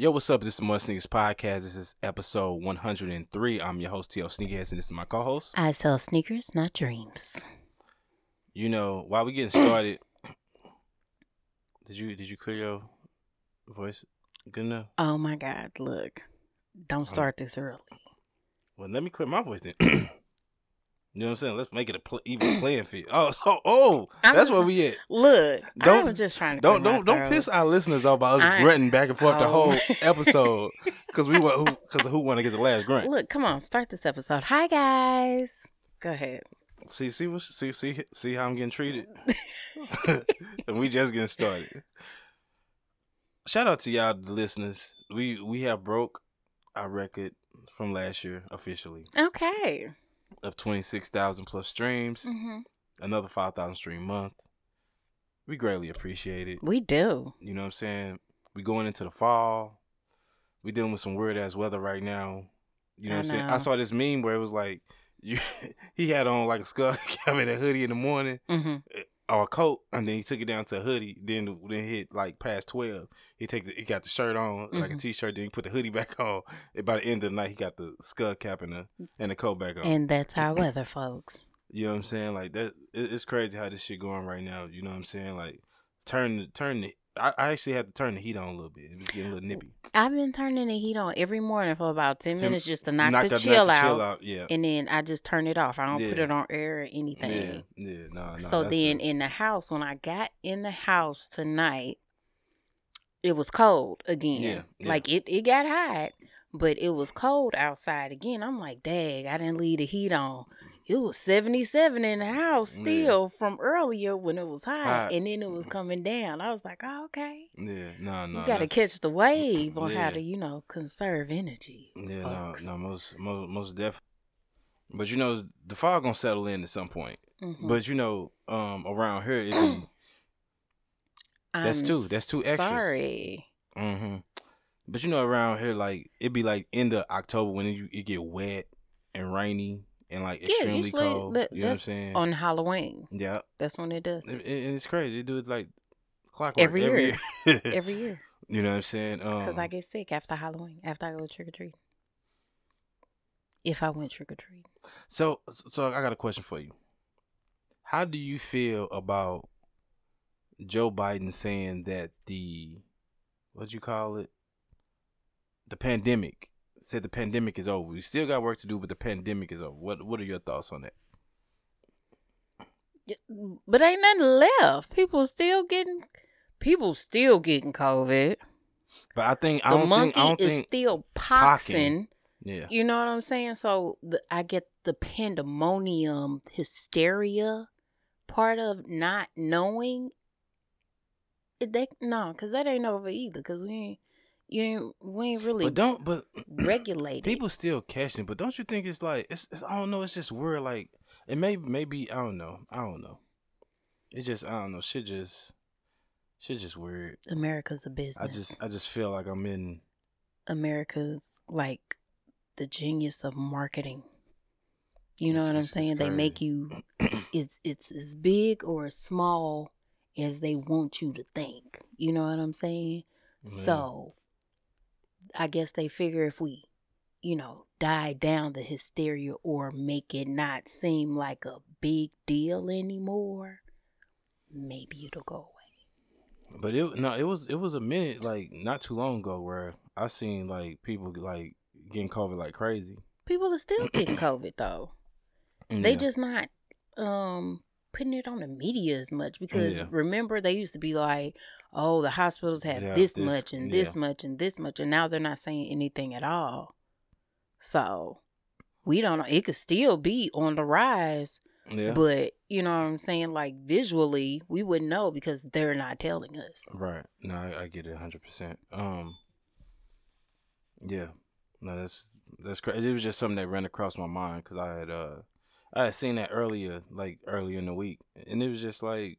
Yo, what's up? This is Mud Sneakers Podcast. This is episode 103. I'm your host, T.O. Sneakerheads, and this is my co host. I sell sneakers, not dreams. You know, while we getting started, did you did you clear your voice good enough? Oh my God, look. Don't Oh. start this early. Well, let me clear my voice then. you know what I'm saying? Let's make it a pl- even playing field. Oh, so, oh, I'm that's just- where we at. Look, Don't- I'm just trying to Don't don't don't throat. piss our listeners off by us I- grunting back and forth the Oh. whole episode because we want who because who want to get the last grunt. Look, come on, start this episode. Hi guys. Go ahead. See, see, what, see, see, see how I'm getting treated, and we just getting started. Shout out to y'all, the listeners. We we have broke our record from last year officially Okay. Of twenty six thousand plus streams. hmm Another five thousand stream month. We greatly appreciate it. We do. You know what I'm saying? We going into the fall. We dealing with some weird ass weather right now. You know I what I'm saying? I saw this meme where it was like you he had on like a skull cap and a hoodie in the morning hmm or a coat, and then he took it down to a hoodie. Then then hit like past twelve. He take the, he got the shirt on like a Mhm. t-shirt. Then he put the hoodie back on. And by the end of the night, he got the skull cap and the and the coat back on. And that's our weather, folks. You know what I'm saying? Like that, it, it's crazy how this shit going right now. You know what I'm saying? Like turn the turn the. I, I actually had to turn the heat on a little bit. It was getting a little nippy. I've been turning the heat on every morning for about 10 Ten- minutes just to knock, Knock the chill, knock the out, chill out. Yeah. And then I just turn it off. I don't put it on air or anything. Yeah, yeah, no, no. so then it. in the house, when I got in the house tonight, it was cold again. Yeah, yeah. Like it, it got hot, but it was cold outside again. I'm like, dang, I didn't leave the heat on. It was 77 in the house Yeah. still from earlier when it was hot, Hot. and then it was coming down. I was like, oh, okay. yeah, no, no. you got to catch the wave on Yeah. how to, you know, conserve energy. Yeah, no, folks. no, most, most, most definitely. But you know, the fog gonna settle in at some point. Mhm. But you know, um, around here it be, that's two- that's two extras. Sorry. hmm But you know, around here like it be like end of October when it, it get wet and rainy and like Yeah, extremely usually cold. that- you know what I'm saying? On Halloween, yeah, that's when it does. and, and it's crazy. It do it like clockwork Every every year. year. Every year. you know what I'm saying? Um, Because I get sick after Halloween, after I go trick or treat. If I went trick or treat. So, so I got a question for you. How do you feel about Joe Biden saying that the what you call it, the pandemic, said the pandemic is over. We still got work to do, but the pandemic is over. What What are your thoughts on that? But ain't nothing left. People still getting people still getting COVID. But I think I The don't monkey think I don't is still poxing. poxing. yeah You know what I'm saying? So the, I get the pandemonium hysteria part of not knowing. It- They no, because that ain't over either. Because we ain't you ain't we ain't really But don't but regulated. people still catching. But don't you think it's like it's, it's I don't know. It's just weird. Like it may maybe I don't know. I don't know. It just I don't know. Shit just shit just weird. America's a business. I just I just feel like I'm in. America's like the genius of marketing. You know It's- what I'm saying? They make you it's it's as big or as small as they want you to think. You know what I'm saying? So I guess they figure if we, you know, die down the hysteria or make it not seem like a big deal anymore, maybe it'll go away. But it no, it was it was a minute like not too long ago where I seen like people like getting COVID like crazy. People are still getting COVID though. They just not um putting it on the media as much because Yeah. remember they used to be like, oh, the hospitals have Yeah, this, this- much and yeah. this much and this much, and now they're not saying anything at all. So we don't know. It could still be on the rise, yeah. but you know what I'm saying? Like visually, we wouldn't know because they're not telling us. Right. No, I, I get it hundred percent. Um. Yeah. No, that's that's crazy. It was just something that ran across my mind because I had uh I had seen that earlier, like earlier in the week, and it was just like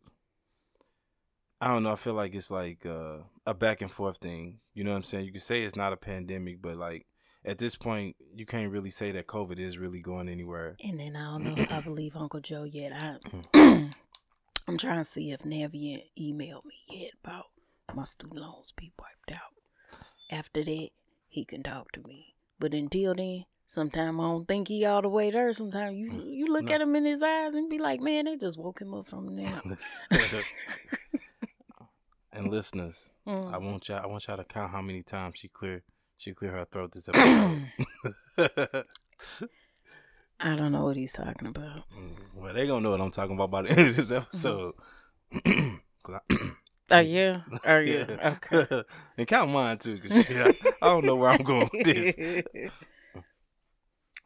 I don't know. I feel like it's like uh, a back and forth thing. You know what I'm saying? You could say it's not a pandemic, but like at this point, you can't really say that COVID is really going anywhere. And then I don't know. if I believe Uncle Joe yet. I Mm. I'm trying to see if Navient emailed me yet about my student loans be wiped out. After that, he can talk to me. But until then, sometimes I don't think he all the way there. Sometimes you mm, you look No. at him in his eyes and be like, man, they just woke him up from nap. and listeners, mm. I Mm. want y'all. I want y'all to count how many times she clear she clear her throat this episode. I don't know what he's talking about. Mm, well, they gonna know what I'm talking about by the end of this mm-hmm. episode. 'Cause I- Oh yeah, oh yeah, okay. and count mine too, cause shit, I, I don't know where I'm going with this.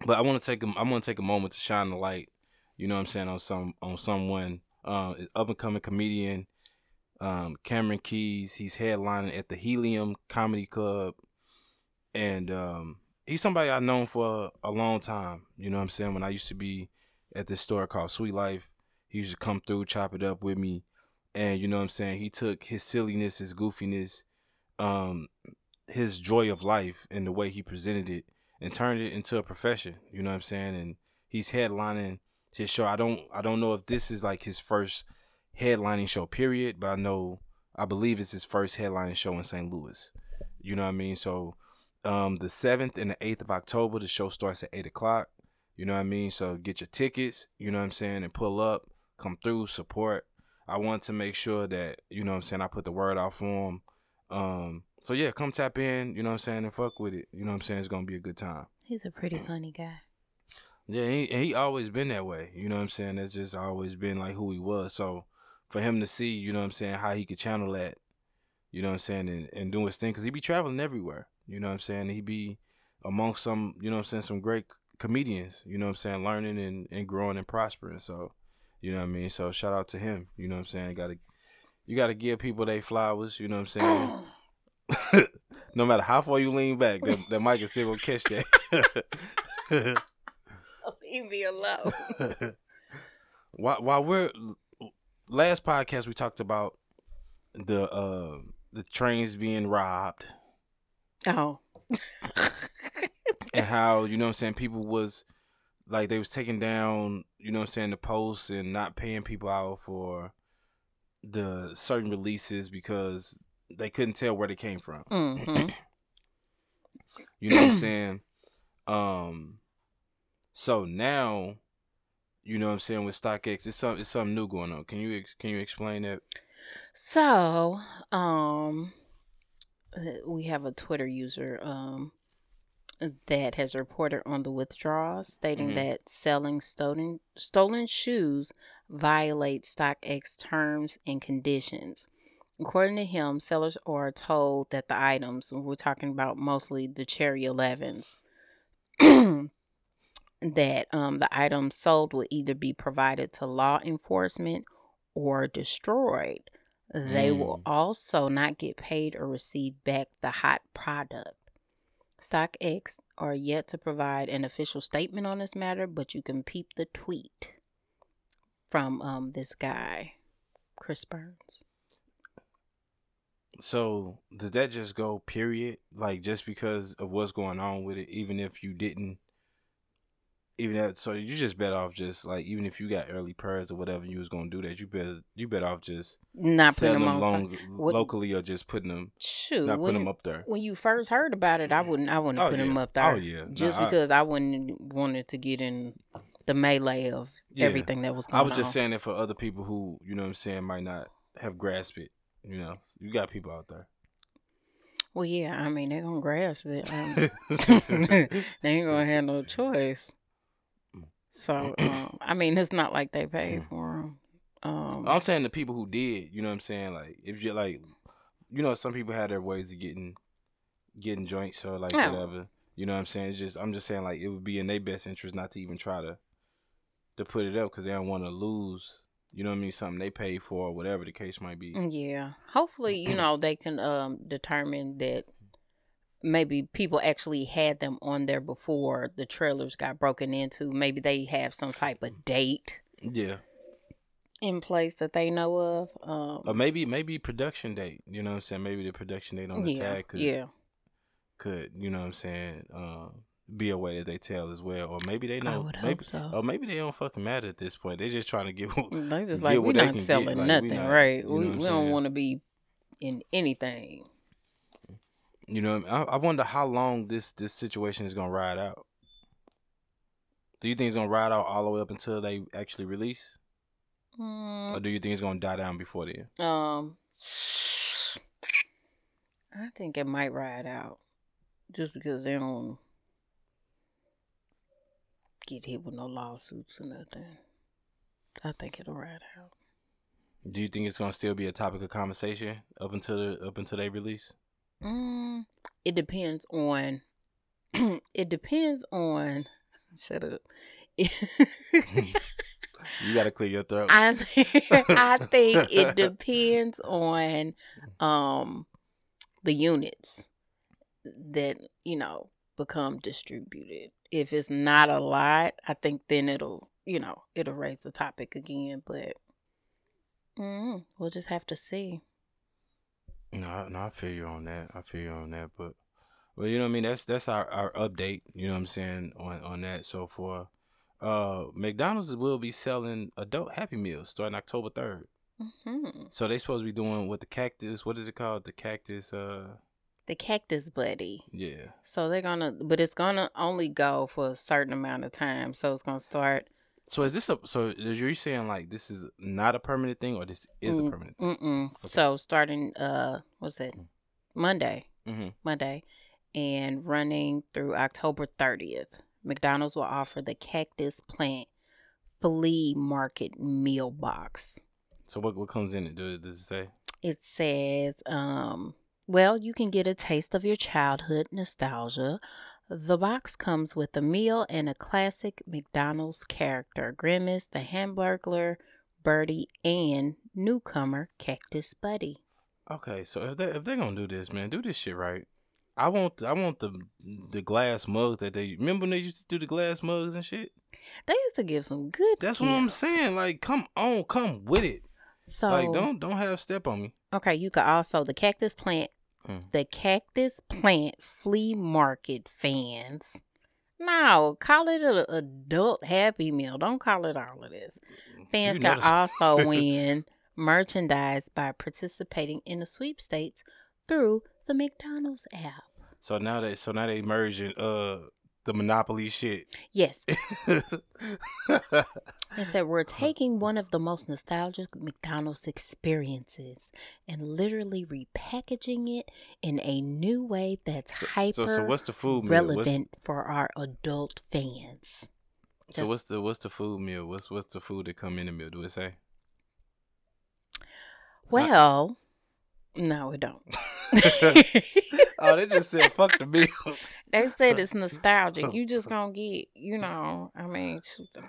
But I want to take a, I want to take a moment to shine the light. You know what I'm saying on some on someone, uh, up and coming comedian, um, Cameron Keys. He's headlining at the Helium Comedy Club, and um, he's somebody I've known for a, a long time. You know what I'm saying? When I used to be at this store called Sweet Life, he used to come through, chop it up with me, and you know what I'm saying. He took his silliness, his goofiness, um, his joy of life, and the way he presented it and turned it into a profession. You know what I'm saying? And he's headlining his show. I don't I don't know if this is like his first headlining show period, but I know I believe it's his first headlining show in St. Louis. You know what I mean? So um the seventh and the eighth of October, the show starts at eight o'clock. You know what I mean? So get your tickets, you know what I'm saying, and pull up, come through, support. I want to make sure that, you know what I'm saying, I put the word out for him. Um so yeah, come tap in, you know what I'm saying, and fuck with it. You know what I'm saying? It's gonna be a good time. He's a pretty funny guy. Yeah, he he always been that way. You know what I'm saying? That's just always been like who he was. So for him to see, you know what I'm saying, how he could channel that, you know what I'm saying, and, and do his thing, because he be traveling everywhere. You know what I'm saying? He be amongst some, you know what I'm saying, some great comedians. You know what I'm saying, learning and, and growing and prospering. So, you know what I mean. So shout out to him. You know what I'm saying? Got to you got to give people their flowers. You know what I'm saying? no matter how far you lean back, that, that mic is still gonna catch that. Leave me alone. while while we're last podcast we talked about the uh the trains being robbed oh. and how you know what I'm saying people was like they was taking down you know what I'm saying the posts and not paying people out for the certain releases because they couldn't tell where they came from. hmm You know what I'm saying? Um so now you know what I'm saying with StockX it's some it's something new going on. Can you ex- can you explain that? So, um, we have a Twitter user um that has reported on the withdrawal, stating Mhm. that selling stolen stolen shoes violates StockX terms and conditions. According to him, sellers are told that the items we're talking about mostly the Cherry 11s. that um, the items sold will either be provided to law enforcement or destroyed. They will Mm. also not get paid or receive back the hot product. StockX are yet to provide an official statement on this matter, but you can peep the tweet from um, this guy, Chris Burns. So does that just go period? Like just because of what's going on with it, even if you didn't, even that. So you just bet off just like even if you got early prayers or whatever you was gonna do that, you better you bet off just Not putting them them on. long, What- locally or just putting them Shoot, not putting them up there. when you first heard about it, I wouldn't. I wouldn't Oh, put them up there. Oh, yeah. just Nah, because I, wouldn't wanted to get in the melee of Yeah. everything that was going I was just saying it for other people who you know what I'm saying might not have grasped it. You know, you got people out there. Well, yeah, I mean they're gonna grasp it. Um, they ain't gonna have no choice. So, um, I mean, it's not like they paid for them. Um, I'm saying the people who did, you know what I'm saying? Like if you're like you know, some people had their ways of getting getting joints or like Yeah. whatever. You know what I'm saying? It's just I'm just saying like it would be in their best interest not to even try to to put it up because they don't want to lose. You know what I mean? Something they paid for, or whatever the case might be. yeah, hopefully, you know, they can um determine that maybe people actually had them on there before the trailers got broken into. Maybe they have some type of date Yeah, in place that they know of. Um, or maybe maybe production date. You know what I'm saying? Maybe the production date on the yeah, tag could yeah. could you know what I'm saying? Um, be a way that they tell as well, or maybe they I know. would maybe, hope so. Or maybe they don't fucking matter at this point. They're just trying to get. They just like we're not can get. selling Like, we nothing, not- right? you know we we don't want to be in anything. You know, I, I wonder how long this this situation is gonna ride out. Do you think it's gonna ride out all the way up until they actually release, Mm, or do you think it's gonna die down before then? Um, I think it might ride out, just because they don't get hit with no lawsuits or nothing. I think it'll ride out. Do you think it's gonna still be a topic of conversation up until the, up until they release? Mm, it depends on. it depends on. Shut up. You gotta clear your throat. I I think it depends on um the units that you know become distributed. If it's not a lot, I think then it'll you know it'll raise the topic again. But mm, we'll just have to see. No, no, I feel you on that. I feel you on that. But, well, you know what I mean. That's that's our, our update. You know what I'm saying on on that. So far. uh, McDonald's will be selling adult Happy Meals starting October third. hmm So they supposed to be doing with the cactus. What is it called? The cactus. Uh, The Cactus Buddy. yeah. So they're gonna, but it's gonna only go for a certain amount of time. So it's gonna start. So is this a? So is you saying like this is not a permanent thing, or this is a Mm, permanent? thing? Mm-mm. Okay. So starting, uh, what's it? Mm. Monday, Mm-hmm. Monday, and running through October thirtieth. McDonald's will offer the Cactus Plant Flea Market Meal Box. So what what comes in it? Does, does it say? It says, um, well, you can get a taste of your childhood nostalgia. The box comes with a meal and a classic McDonald's character Grimace, the Hamburglar, Birdie, and newcomer Cactus Buddy. Okay, so if they if they're gonna do this, man, do this shit right. I want I want the the glass mugs that they remember when they used to do the glass mugs and shit. They used to give some good. That's what I'm saying. Like, come on, come with it. So like, don't don't have step on me. okay, you could also the Cactus Plant, Mm. the Cactus Plant Flea Market fans. No, call it an adult Happy Meal. Don't call it all of this. Fans You can also win merchandise by participating in the sweepstakes through the McDonald's app. So now they so now they merging uh the monopoly shit. Yes, it said we're taking one of the most nostalgic McDonald's experiences and literally repackaging it in a new way that's so, hyper so, so what's the food relevant for our adult fans. so what's the what's the food meal? What's what's the food that come in the meal? Do it say? Well, no, it don't. oh, they just said fuck the meal. They said it's nostalgic. You just gonna get, you know, I mean,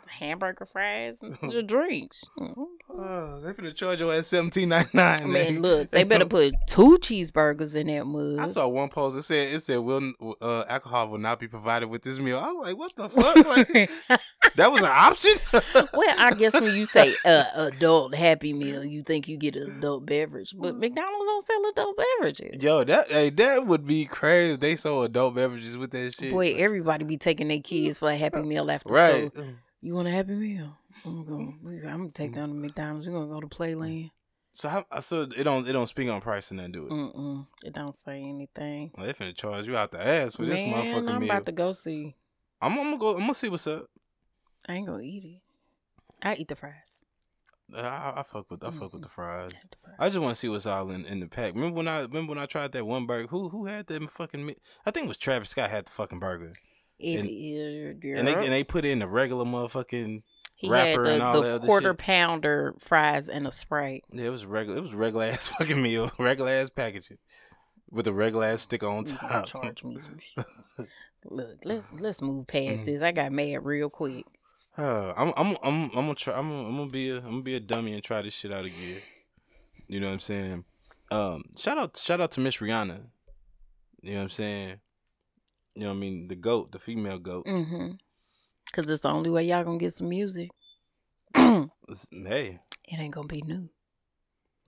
hamburger fries and the drinks. Mhm. Oh, they finna charge your ass seventeen ninety nine. I mean, look, they better put two cheeseburgers in that mug. I saw one post. It said it said will uh, alcohol will not be provided with this meal. I was like, what the fuck? Like, that was an option. well, I guess when you say uh, adult Happy Meal, you think you get an adult beverage, but McDonald's don't sell adult beverages. Yo, that hey, that would be crazy. if They sold adult beverages with that shit. Boy, everybody be taking their kids for a Happy Meal after right? school. You want a Happy Meal? I'm gonna, I'm gonna take mm. down to McDonald's. We're gonna go to mm. Playland. So how? Uh, so it don't it don't speak on price and then do it. Mm-mm. It don't say anything. Well, they finna charge you out the ass for this Man, motherfucking I'm meal. about to go see. I'm, I'm gonna go. I'm gonna see what's up. I ain't gonna eat it. I eat the fries. I, I, I fuck with I fuck with the fries. I the fries. I just want to see what's all in, in the pack. Remember when I remember when I tried that one burger? Who who had that fucking? I think it was Travis Scott had the fucking burger, It and- is. and they and they put in the regular motherfucking. He had and the, the quarter shit. pounder fries and a sprite. Yeah, it was regular. It was regular ass fucking meal, regular ass packaging, with a regular ass sticker on top. charge me some shit. Look, let's let's move past Mhm. this. I got mad real quick. Uh, I'm I'm I'm I'm gonna try. I'm gonna, I'm gonna be a I'm gonna be a dummy and try this shit out again. You know what I'm saying? Um, shout out shout out to Miss Rihanna. You know what I'm saying? You know what I mean? The goat, the female goat. Mm-hmm. Cause it's the only way y'all gonna get some music. Hey. It ain't gonna be new.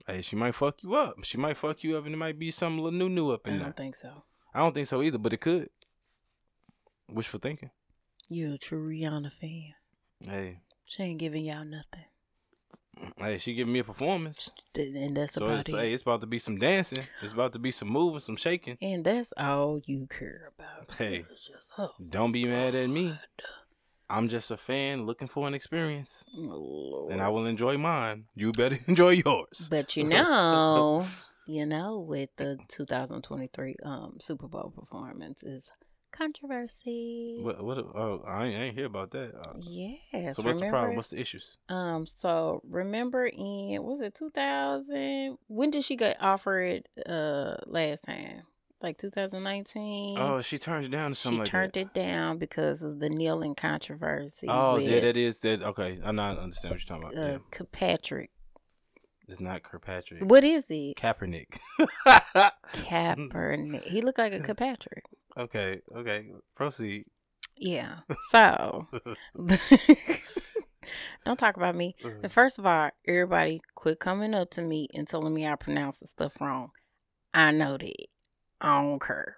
hey, she might fuck you up. She might fuck you up, and it might be something little new new up in there. I don't there. think so. I don't think so either, but it could. Wishful thinking. You're a true Rihanna fan. Hey, She ain't giving y'all nothing. Hey, she giving me a performance. And that's So about it's, it. hey, it's about to be some dancing. It's about to be some moving, some shaking. And that's all you care about. Hey. Just, oh, Don't be mad at me. I'm just a fan looking for an experience, Lord. and I will enjoy mine. You better enjoy yours. But you know, you know, with the 2023 um Super Bowl performance is controversy. What? What? Oh, I ain't, I ain't hear about that. Uh, Yes. so what's the problem? What's the issues? Um. So remember in was it 2000? When did she get offered? Uh, last time, like 2019. Oh, she turned it down or she like turned that. it down because of the kneeling controversy. Oh, with, yeah, that is that. Okay, I not understand what you're talking about. uh, yeah. Kirkpatrick. It's not Kirkpatrick. What is it? Kaepernick. Kaepernick. He looked like a Kirkpatrick. okay, okay. Proceed. Yeah. So don't talk about me. But first of all, everybody quit coming up to me and telling me I pronounce the stuff wrong. I know that. I don't care.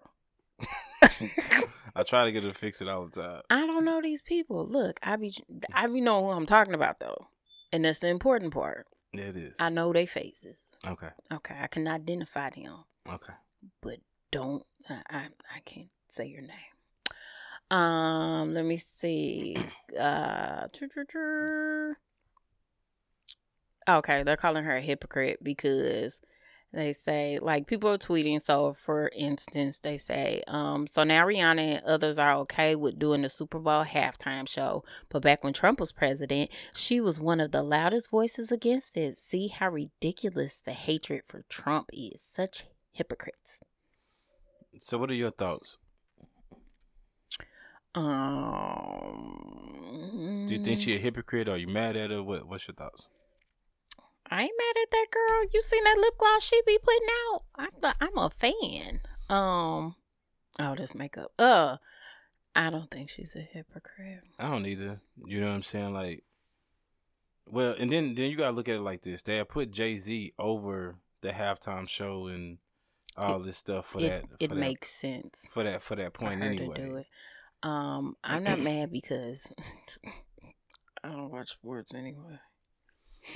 I try to get her to fix it all the time. I don't know these people. Look, I be I be know who I'm talking about though. And that's the important part. Yeah, it is. I know their faces. Okay, Okay, I can identify them, okay. but don't I I, I can't say your name. Um, let me see. Uh, okay, they're calling her a hypocrite because they say like people are tweeting. So, for instance, they say, um, so now Rihanna and others are okay with doing the Super Bowl halftime show, but back when Trump was president, she was one of the loudest voices against it. See how ridiculous the hatred for Trump is. Such hypocrites. So, what are your thoughts? Um, Do you think she a hypocrite? Or are you mad at her? What What's your thoughts? I ain't mad at that girl. You seen that lip gloss she be putting out? I'm I'm a fan. Um, oh, this makeup. Uh, I don't think she's a hypocrite. I don't either. You know what I'm saying? Like, well, and then then you gotta look at it like this: they have put Jay Z over the halftime show and all this stuff for it that. it that, makes sense for that for that for point her anyway. to do it. Um, I'm not mad because I don't watch sports anyway.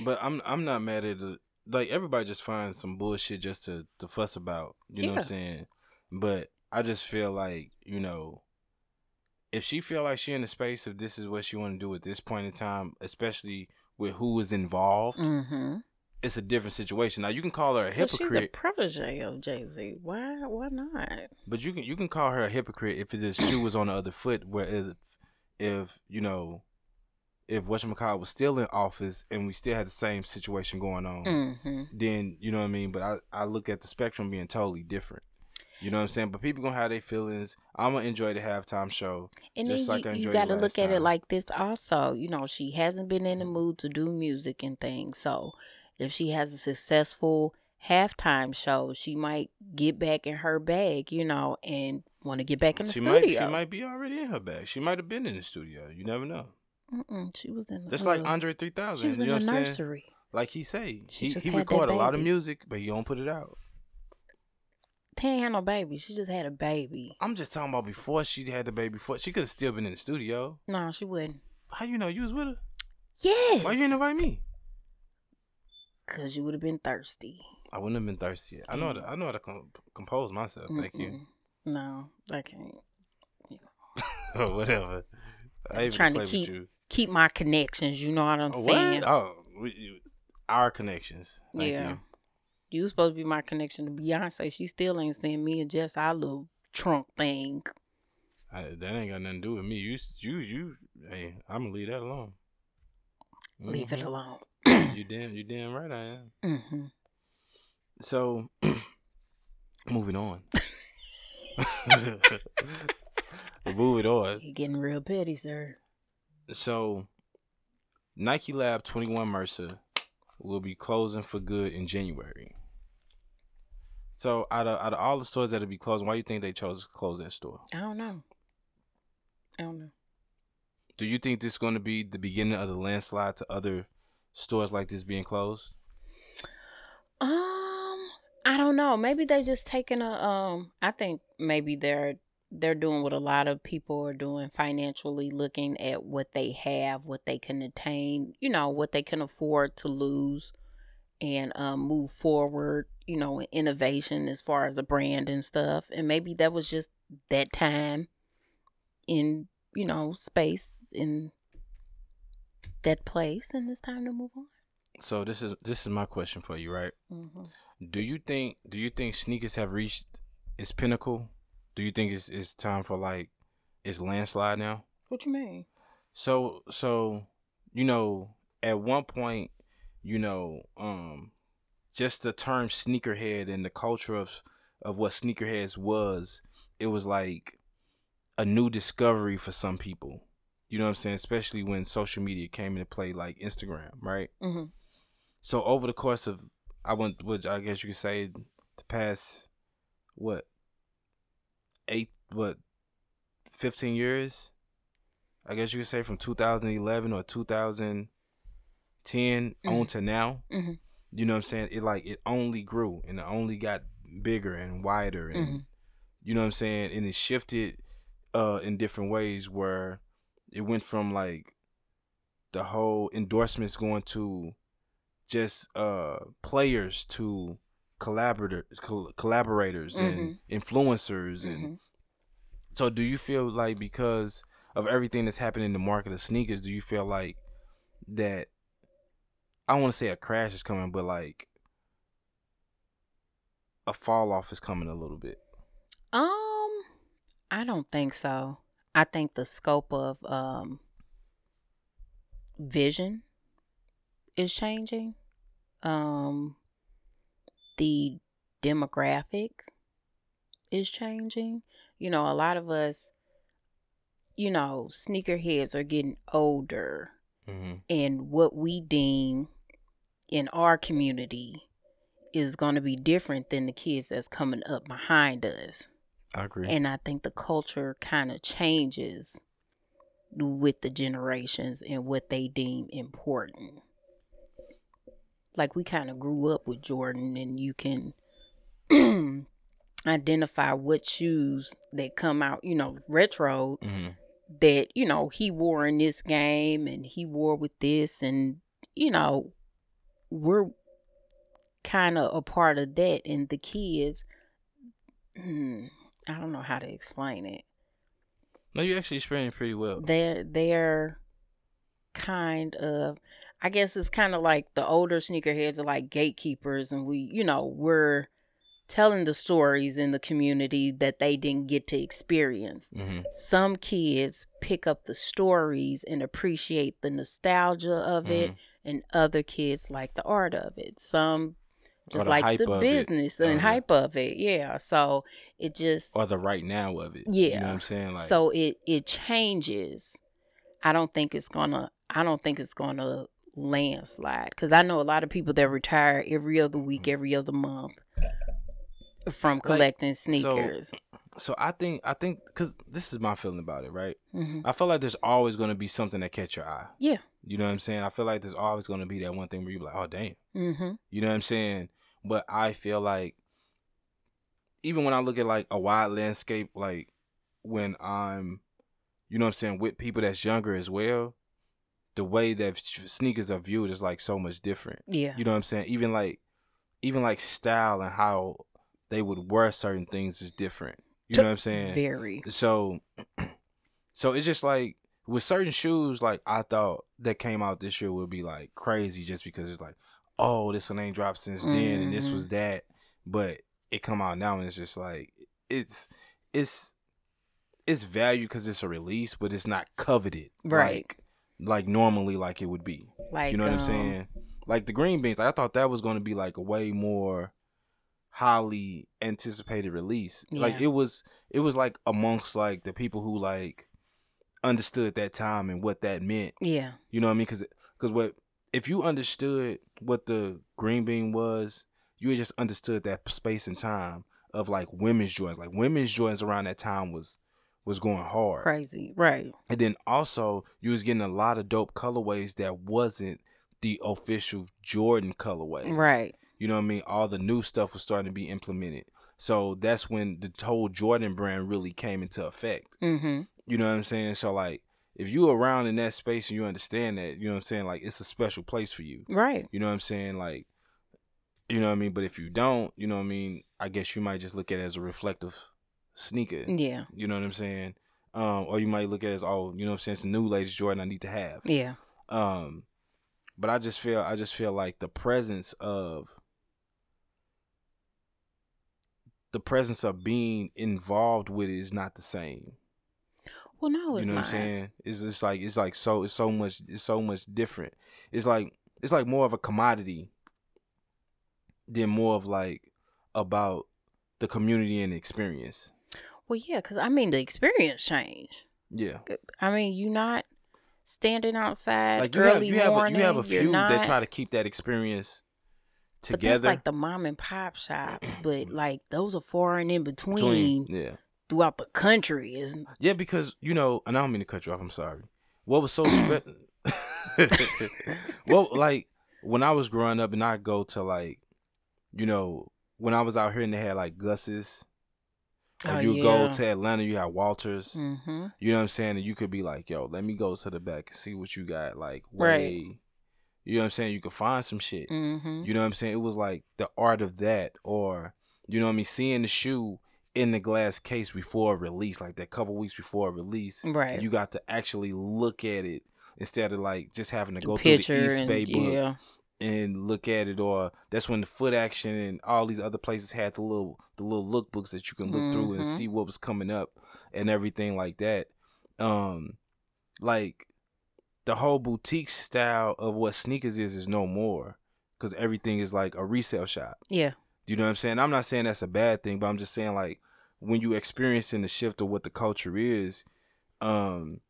But I'm I'm not mad at it. Like everybody just finds some bullshit just to to fuss about. You know what I'm saying? But I just feel like you know, if she feel like she in the space if this is what she want to do at this point in time, especially with who is involved, Mm-hmm. it's a different situation. Now you can call her a But she's a protege of Jay Z. Why? Why not? but you can you can call her a hypocrite if the shoe was on the other foot. Where if, if you know. If whatchamacallit was still in office and we still had the same situation going on, Mm-hmm. then you know what I mean. But I, I look at the spectrum being totally different. You know what I'm saying? But people gonna have their feelings. I'm gonna enjoy the halftime show. And Just then like I you, you got to last look at it like this also. You know, she hasn't been in the mood to do music and things. So if she has a successful halftime show, she might get back in her bag, you know, and want to get back in the she might studio. she might be already in her bag. She might have been in the studio. You never know. Mm-mm, she was in. Just uh, like Andre She 3000. was You in know the I'm saying? nursery. Like he say, She he, just he had that record a lot of music, but he don't put it out. She ain't had no baby. She just had a baby. I'm just talking about before she had the baby. Before she could have still been in the studio. No, she wouldn't. How you know you was with her? Yes. Why you ain't invite me? Cause you would have been thirsty. I wouldn't have been thirsty. Yet. I know. How to, I know how to com- compose myself. Thank you. No, I can't. or whatever. I even trying to keep- you. Keep my connections. You know what I'm Oh, saying? What? Oh, we, our connections. Thank yeah. you. You was supposed to be my connection to Beyonce. She still ain't seen me and Jess our little trunk thing. I, that ain't got nothing to do with me. You, you, you. Hey, I'm gonna leave that alone. Leave it Mhm. alone. You damn, you damn right I am. hmm So, moving on. moving on. You're getting real petty, sir. So, Nike Lab 21 Mercer will be closing for good in January. So, out of out of all the stores that'll be closing, why do you think they chose to close that store? I don't know. I don't know. Do you think this is going to be the beginning of the landslide to other stores like this being closed? Um, I don't know. Maybe they just taking a um. I think maybe they're they're doing what a lot of people are doing financially, looking at what they have, what they can attain, you know, what they can afford to lose and um, move forward, you know, in innovation as far as a brand and stuff. And maybe that was just that time in, you know, space in that place and it's time to move on. So this is this is my question for you, right? Mm-hmm. Do you think do you think sneakers have reached its pinnacle? Do you think it's it's time for like it's landslide now? What you mean? So so you know, at one point, you know, um just the term sneakerhead and the culture of of what sneakerheads was, it was like a new discovery for some people. You know what I'm saying? Especially when social media came into play, like Instagram, right? Mm-hmm. So over the course of, I went, which I guess you could say, the past, what, eight, what, fifteen years. I guess you could say from 2011 or 2010 Mhm. on to now. Mm-hmm. You know what I'm saying? It like it only grew and it only got bigger and wider and Mhm. you know what I'm saying? And it shifted uh in different ways where it went from like the whole endorsements going to just uh players to collaborator col- collaborators and influencers and Mm-hmm. so do you feel like because of everything that's happening in the market of sneakers, do you feel like that I don't want to say a crash is coming, but like a fall off is coming a little bit. Um, I don't think so. I think the scope of um vision is changing. Um the demographic is changing. You know, a lot of us you know, sneakerheads are getting older Mm-hmm. and what we deem in our community is going to be different than the kids that's coming up behind us. I agree. And I think the culture kind of changes with the generations and what they deem important. Like we kind of grew up with Jordan, and you can identify what shoes that come out, you know, retro mm-hmm. that, you know, he wore in this game and he wore with this. And, you know, we're kind of a part of that. And the kids, I don't know how to explain it. No, you actually explained pretty well. They're they're kind of I guess it's kind of like the older sneakerheads are like gatekeepers and we, you know, we're telling the stories in the community that they didn't get to experience. Mm-hmm. Some kids pick up the stories and appreciate the nostalgia of it Mm-hmm. and other kids like the art of it. Some just like the it. business and Uh-huh. hype of it. Yeah. So it just Or the right now of it. You know Yeah. what I'm saying? Like so it it changes. I don't think it's gonna. I don't think it's gonna landslide because I know a lot of people that retire every other week, every other month from Mm-hmm. Like, collecting so- sneakers. so I think I think because this is my feeling about it, right? hmm I feel like there's always going to be something that catch your eye. Yeah. You know what I'm saying? I feel like there's always going to be that one thing where you're like, oh damn. hmm You know what I'm saying? But I feel like even when I look at like a wide landscape, like when I'm, you know what I'm saying, with people that's younger as well, the way that sneakers are viewed is like so much different. Yeah. You know what I'm saying? Even like, even like style and how they would wear certain things is different. You know what I'm saying? Very. So, so it's just like with certain shoes, like I thought that came out this year would be like crazy, just because it's like, oh, this one ain't dropped since then, and this Mhm. was that, but it come out now, and it's just like it's it's it's value because it's a release, but it's not coveted, Right. Like, like normally, like it would be. Like you know what I'm um, saying? Like the green beans, I thought that was going to be like a way more highly anticipated release. Like it was, it was like amongst like the people who like understood that time and what that meant. Yeah. You know what I mean? Because because what if you understood what the green bean was, you just understood that space and time of like women's joints. Like women's joints around that time was was going hard. Crazy. Right. And then also you was getting a lot of dope colorways that wasn't the official Jordan colorways. Right. You know what I mean? All the new stuff was starting to be implemented. So that's when the whole Jordan brand really came into effect. Mm-hmm. You know what I'm saying? So like if you around in that space and you understand that, you know what I'm saying, like it's a special place for you. Right. You know what I'm saying? Like you know what I mean? But if you don't, you know what I mean, I guess you might just look at it as a reflective sneaker. Yeah. You know what I'm saying? Um, or you might look at it as, oh, you know what I'm saying, it's a new latest Jordan I need to have. Yeah. Um, but I just feel I just feel like the presence of the presence of being involved with it is not the same. Well, no, it's you know not. what I'm saying? It's just like it's like so it's so much it's so much different. It's like it's like more of a commodity than more of like about the community and the experience. Well, yeah, because I mean the experience changed. Yeah. I mean, you're not standing outside Like you have early you have a, morning. you have a few not, that try to keep that experience But that's together. like the mom and pop shops. But like those are far and in between, between yeah. throughout the country. Is Yeah, because you know, and I don't mean to cut you off. I'm sorry. What was so spe- well, like when I was growing up, and I go to like, you know, when I was out here and they had like Gus's, or Oh, you go to Atlanta, you have Walters. mm-hmm. You know what I'm saying? And you could be like, yo, let me go to the back and see what you got. Like, Right. way, you know what I'm saying? You could find some shit. Mm-hmm. You know what I'm saying? It was like the art of that, or you know what I mean, seeing the shoe in the glass case before release, like that couple weeks before release. Right. You got to actually look at it instead of like just having to go picture through the East and Bay book yeah, and look at it, or that's when the Foot Action and all these other places had the little the little lookbooks that you can look through and Mhm. see what was coming up and everything like that. Um, like the whole boutique style of what sneakers is is no more because everything is like a resale shop. yeah, You know what I'm saying? I'm not saying that's a bad thing, but I'm just saying like when you experiencing the shift of what the culture is, um,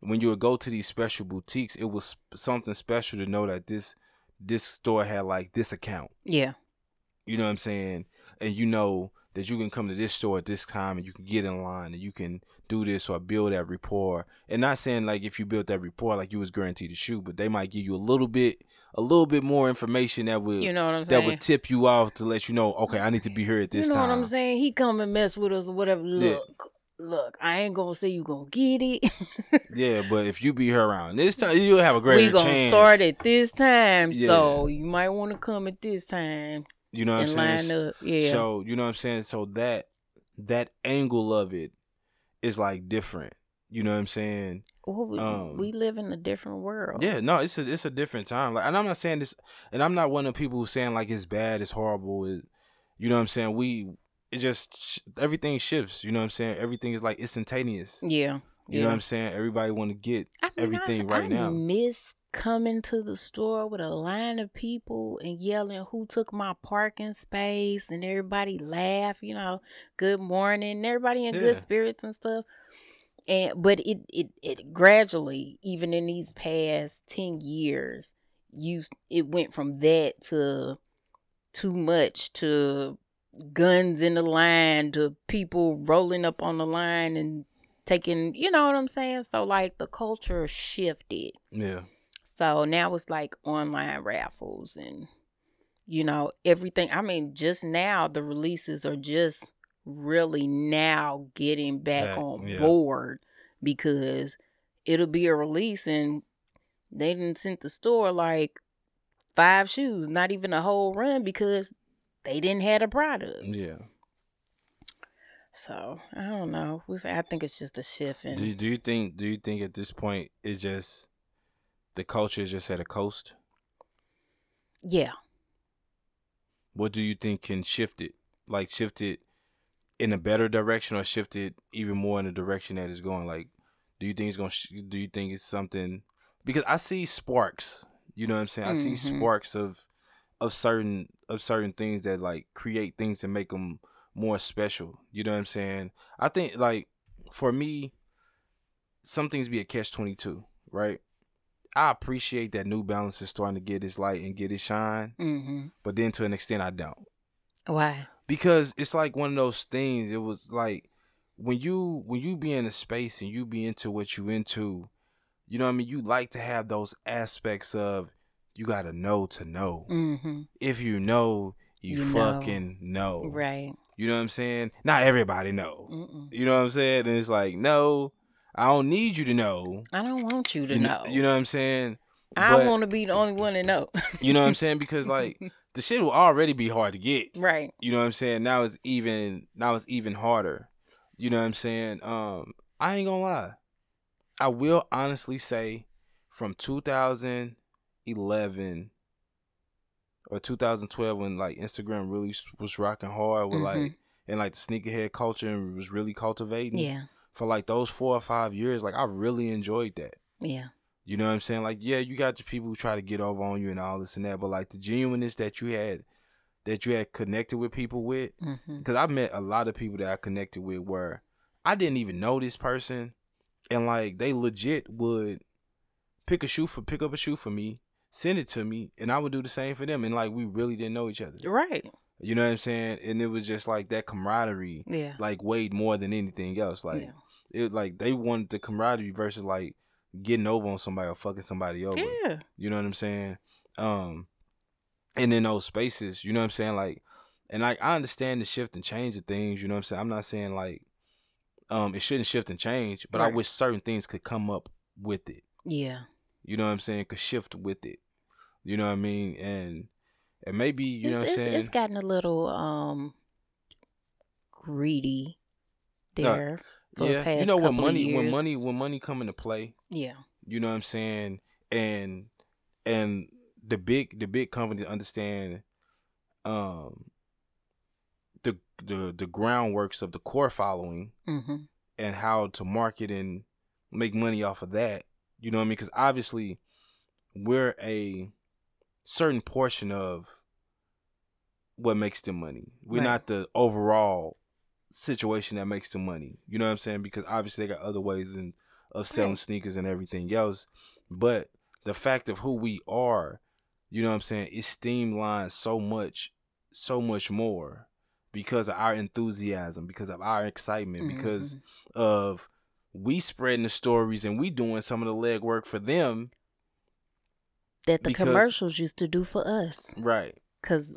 when you would go to these special boutiques, it was something special to know that this this store had like this account. yeah, You know what I'm saying? And you know that you can come to this store at this time and you can get in line and you can do this or build that rapport. And not saying like if you built that rapport like you was guaranteed to shoot, but they might give you a little bit a little bit more information that would you know what I'm that saying. would tip you off to let you know, okay, I need to be here at this time. you know time. what I'm saying? He come and mess with us or whatever. Look, look, I ain't gonna say you gonna get it. Yeah, but if you be here around this time, you'll have a greater we gonna chance. start at this time, Yeah. so you might want to come at this time You know what I'm saying? line up. Yeah, So you know what I'm saying. So that that angle of it is like different. You know what I'm saying? Well, we, um, we live in a different world. Yeah, no, it's a it's a different time. Like, and I'm not saying this, and I'm not one of the people who's saying like it's bad, it's horrible. It, you know what I'm saying? We it just everything shifts. You know what I'm saying? Everything is like instantaneous. yeah. You yeah. know what I'm saying? Everybody want to get I mean, everything I, right I now. miss coming to the store with a line of people and yelling who took my parking space and everybody laugh, you know, good morning, everybody in Yeah. good spirits and stuff. And but it it it gradually, even in these past ten years, you it went from that to too much to guns in the line to people rolling up on the line and taking you know what I'm saying? So like the culture shifted. Yeah, So now it's like online raffles and you know, everything I mean, just now the releases are just really now getting back Back, on yeah. board because it'll be a release and they didn't send the store like five shoes, not even a whole run because they didn't have a product. yeah. So I don't know. I think it's just a shift in Do you, do you think do you think at this point it's just the culture is just at a coast? yeah. What do you think can shift it? Like shift it in a better direction or shift it even more in the direction that it's going? Like, do you think it's sh- Do you think it's something? Because I see sparks. You know what I'm saying? I see Mhm. sparks of of certain of certain things that like create things to make them more special. You know what I'm saying? I think like for me, some things be a catch twenty two, right? I appreciate that New Balance is starting to get its light and get its shine, Mm-hmm. but then to an extent I don't Why? because it's like one of those things. It was like when you when you be in a space and you be into what you into, you know what I mean. You like to have those aspects of you got to know to know. Mm-hmm. If you know, you, You fucking know. Right. You know what I'm saying? Not everybody know. Mm-mm. You know what I'm saying? And it's like, no, I don't need you to know. I don't want you to you know. You know what I'm saying? I but- want to be the only one to know. You know what I'm saying? Because like the shit will already be hard to get. right. You know what I'm saying? Now it's even now it's even harder. You know what I'm saying? Um, I ain't gonna lie. I will honestly say from 2011 or 2012 when like Instagram really was rocking hard with like Mhm. and like the sneakerhead culture and was really cultivating. Yeah. For like those four or five years, like I really enjoyed that. Yeah. You know what I'm saying? Like, yeah, you got the people who try to get over on you and all this and that, but like the genuineness that you had, that you had connected with people with, because I met a lot of people that I connected with where I didn't even know this person, and like they legit would pick a shoe for pick up a shoe for me, send it to me, and I would do the same for them, and like we really didn't know each other. Right. You know what I'm saying? And it was just like that camaraderie, Yeah. like weighed more than anything else. Like yeah. it, like they wanted the camaraderie versus like getting over on somebody or fucking somebody over. Yeah. You know what I'm saying? Um, and in those spaces, you know what I'm saying? Like, and like I understand the shift and change of things. You know what I'm saying? I'm not saying like, um, it shouldn't shift and change, but I wish certain things could come up with it. Yeah. You know what I'm saying? Could shift with it. You know what I mean? And and maybe you know what I'm it's, saying? it's, it's gotten a little um greedy there for the yeah, you know when money when money when money come into play, Yeah. you know what I'm saying? And and the big the big companies understand um the the the groundworks of the core following Mm-hmm. and how to market and make money off of that. You know what I mean? Because obviously we're a certain portion of what makes them money. We're Right. not the overall situation that makes them money. You know what I'm saying? Because obviously they got other ways in, of selling Right. sneakers and everything else. But the fact of who we are, you know what I'm saying, it streamlines so much, so much more because of our enthusiasm, because of our excitement, because Mhm. of we spreading the stories and we doing some of the legwork for them. that the because- commercials used to do for us. Right. Because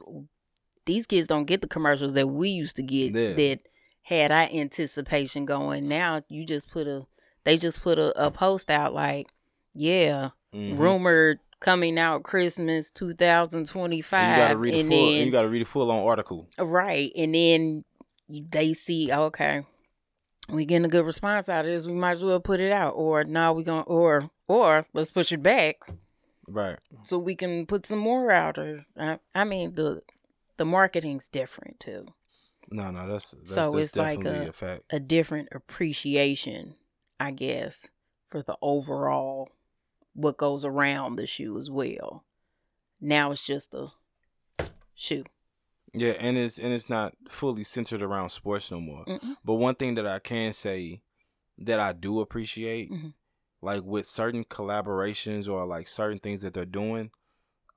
these kids don't get the commercials that we used to get Yeah. that had our anticipation going. Now you just put a, they just put a, a post out like, yeah, Mhm. rumored coming out Christmas 2025. And you gotta read a full. then, you gotta read a full on article. Right. And then they see, okay, we getting a good response out of this. We might as well put it out. Or now we going to, or, or let's push it back Right. so we can put some more out. Or, I, I mean, the, the marketing's different too. No, no, that's that's, So that's it's like a- a. A different appreciation, I guess, for the overall, what goes around the shoe as well. Now it's just a shoe. Yeah, and it's and it's not fully centered around sports no more. Mm-mm. But one thing that I can say that I do appreciate, Mhm. like with certain collaborations or like certain things that they're doing,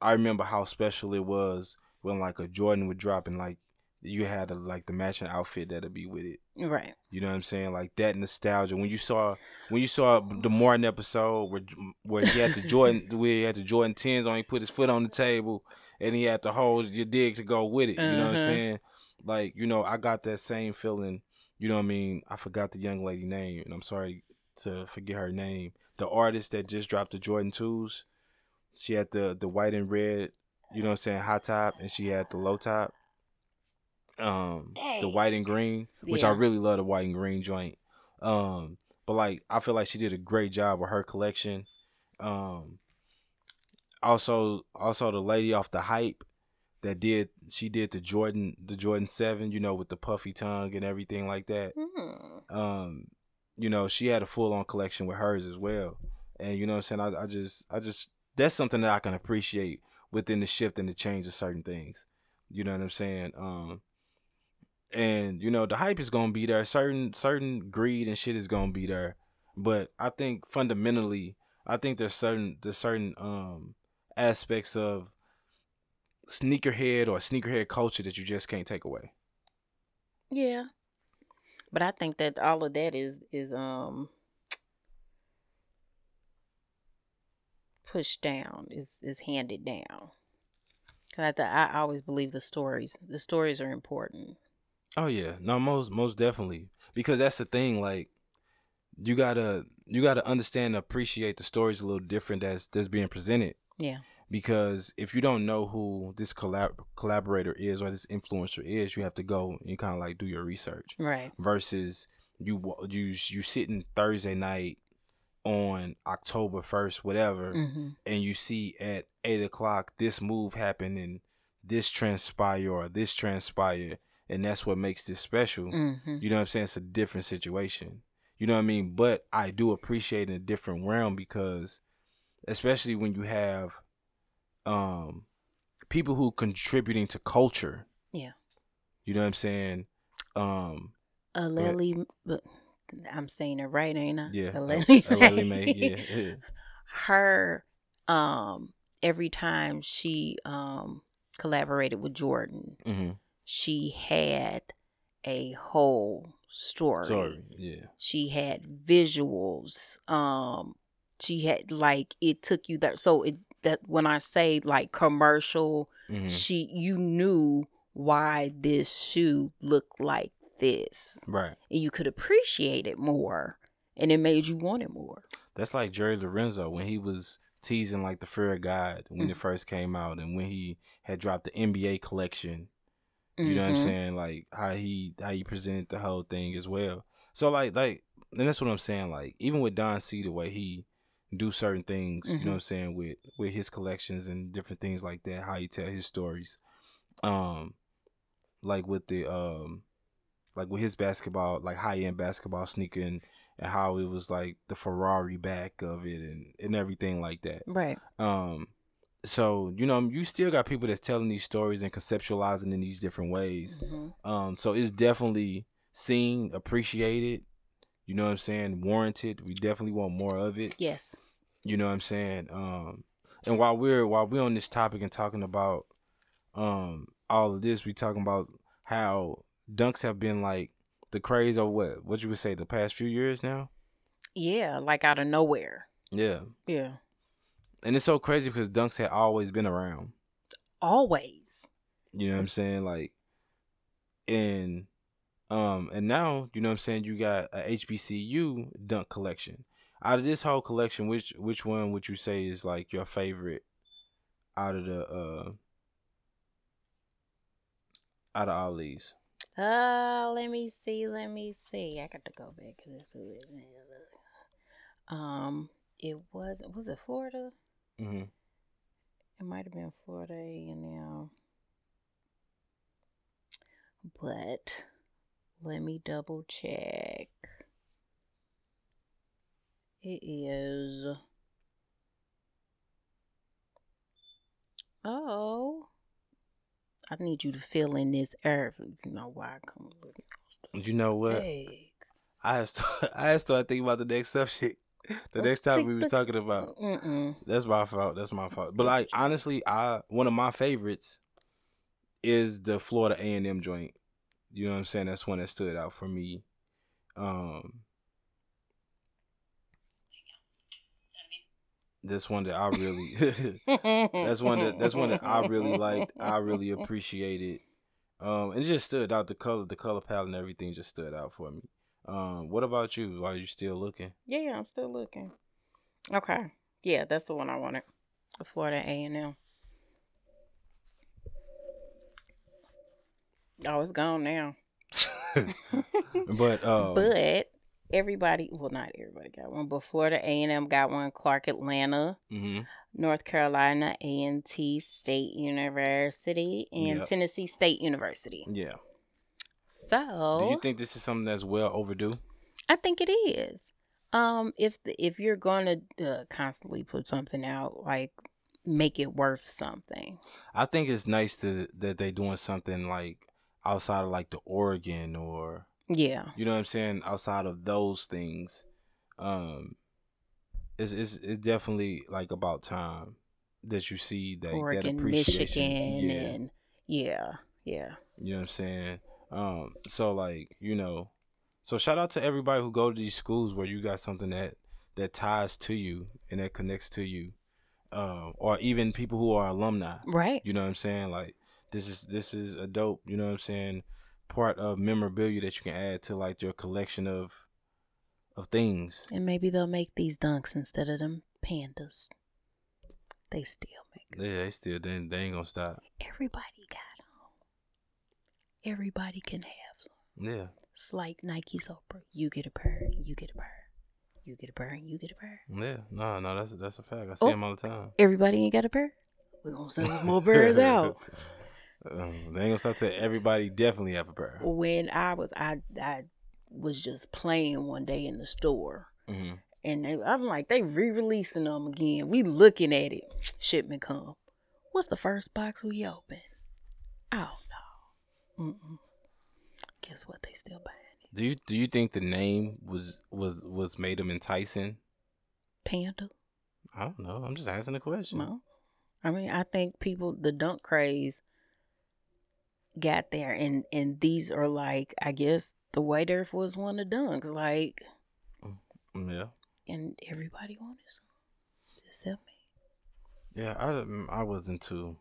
I remember how special it was when like a Jordan would drop and like you had a, like the matching outfit that'd be with it. Right. You know what I'm saying? Like that nostalgia. When you saw when you saw the Martin episode where where he had the Jordan where he had the Jordan tens on, he put his foot on the table and he had to hold your dig to go with it. You know what I'm Uh-huh. saying? Like, you know, I got that same feeling, you know what I mean? I forgot the young lady name, and I'm sorry to forget her name. The artist that just dropped the Jordan twos. She had the the white and red, you know what I'm saying, high top, and she had the low top. Um the white and green, which I really love the white and green joint. Um, but like I feel like she did a great job with her collection. Um, also, also the lady off the hype that did she did the Jordan the Jordan Seven, you know, with the puffy tongue and everything like that. Hmm. Um, you know, she had a full on collection with hers as well. And you know what I'm saying? I, I just I just that's something that I can appreciate within the shift and the change of certain things. You know what I'm saying? Um and you know the hype is gonna be there. Certain certain greed and shit is gonna be there. But I think fundamentally, I think there's certain there's certain um aspects of sneakerhead or sneakerhead culture that you just can't take away. Yeah. But I think that all of that is is um pushed down, is is handed down. Cause I th- I always believe the stories. The stories are important. Oh yeah, no, most most definitely because that's the thing. Like you gotta you gotta understand and appreciate the stories a little different that's that's being presented. Yeah. Because if you don't know who this collab- collaborator is or this influencer is, you have to go and kind of like do your research. Right. Versus you you you sitting Thursday night on October first, whatever, Mm-hmm. and you see at eight o'clock this move happen and this transpire or this transpire, and that's what makes this special. Mm-hmm. You know what I'm saying? It's a different situation. You know what I mean? But I do appreciate in a different realm because especially when you have um people who contributing to culture. Yeah. You know what I'm saying? Um Aleali, but I'm saying it right, ain't I? yeah. Aleali, May, yeah, yeah. Her, um, every time she um collaborated with Jordan, hmm she had a whole story. Sorry. Yeah. She had visuals. Um, she had like it took you there. So it that when I say like commercial, hmm she you knew why this shoe looked like this, Right. and you could appreciate it more, and it made you want it more. That's like Jerry Lorenzo when he was teasing like the Fear of God when it Mhm. first came out and when he had dropped the NBA collection. You know what I'm Mhm. saying? Like how he how he presented the whole thing as well. So like like and that's what I'm saying. Like even with Don C, the way he do certain things, you Mhm. know what I'm saying with with his collections and different things like that. How he tell his stories, um, like with the um, like with his basketball, like high end basketball sneaker and, and how it was like the Ferrari back of it and and everything like that. Right. Um, so you know you still got people that's telling these stories and conceptualizing in these different ways. Mhm. Um, so it's definitely seen, appreciated. You know what I'm saying? Warranted. We definitely want more of it. Yes. You know what I'm saying? Um, and while we're while we're on this topic and talking about um all of this, we talking about how dunks have been like the craze of what what you would say the past few years now. Yeah, like out of nowhere. Yeah, Yeah. and it's so crazy because dunks had always been around. Always. You know what I'm saying? Like, and um, and now you know what I'm saying. You got a HBCU dunk collection. Out of this whole collection, which which one would you say is like your favorite out of the uh out of all these? Uh, let me see. Let me see. I got to go back to this. Um, it was was it Florida? Mm-hmm. It might have been Florida and M. But let me double check. It is. Oh. I need you to fill in this earth. You know why I come looking. You know what? Hey. I had start, I had started thinking about the next subject, the next topic we was talking about. Mm-mm. That's my fault. That's my fault. But like honestly, I one of my favorites is the Florida A and M joint. You know what I'm saying? That's one that stood out for me. Um That's one that I really that's one that that's one that I really liked. I really appreciated. Um and it just stood out the color the color palette and everything just stood out for me. Um what about you? Are you still looking? Yeah, I'm still looking. Okay. Yeah, that's the one I wanted. The Florida A and M. Oh, it's gone now. but um but everybody, well, not everybody got one, but Florida A and M got one. Clark Atlanta, mhm. North Carolina A and T State University, and Yep. Tennessee State University. Yeah. So, Do you think this is something that's well overdue? I think it is. Um, if the, if you're gonna uh, constantly put something out, like make it worth something. I think it's nice to that they're doing something like outside of like the Oregon or Yeah, you know what I'm saying, outside of those things. Um it's it's it's definitely like about time that you see that that Oregon, appreciation. Michigan, yeah. and yeah, yeah. You know what I'm saying? Um, so like, you know, so shout out to everybody who go to these schools where you got something that that ties to you and that connects to you. Um, or even people who are alumni. Right. You know what I'm saying? Like this is this is a dope, you know what I'm saying, part of memorabilia that you can add to like your collection of of things. And maybe they'll make these dunks instead of them pandas. They still make 'em. Yeah, they still they, they ain't gonna stop. Everybody got them. Everybody can have some. Yeah, It's like Nike's Oprah. You get a pair, you get a pair. You get a pair, and you get a pair. yeah. No, no, that's that's a fact. I see Oh. them all the time. Everybody ain't got a pair. We're gonna send some more pairs out. Um, they ain't gonna stop till everybody definitely have a pair. When I was I I was just playing one day in the store hmm and they, I'm like, they re-releasing them again. We looking at it. Shipment come. What's the first box we open? Oh no. Mm-mm. Guess what? They still buying it. Do you do you think the name was was was made them enticing? Panda. I don't know. I'm just asking a question. No. I mean, I think people the dunk craze got there, and and these are like, I guess the White Earth was one of dunks, like, Mm, Yeah, and everybody wanted some, except me. yeah. I mm, I wasn't too.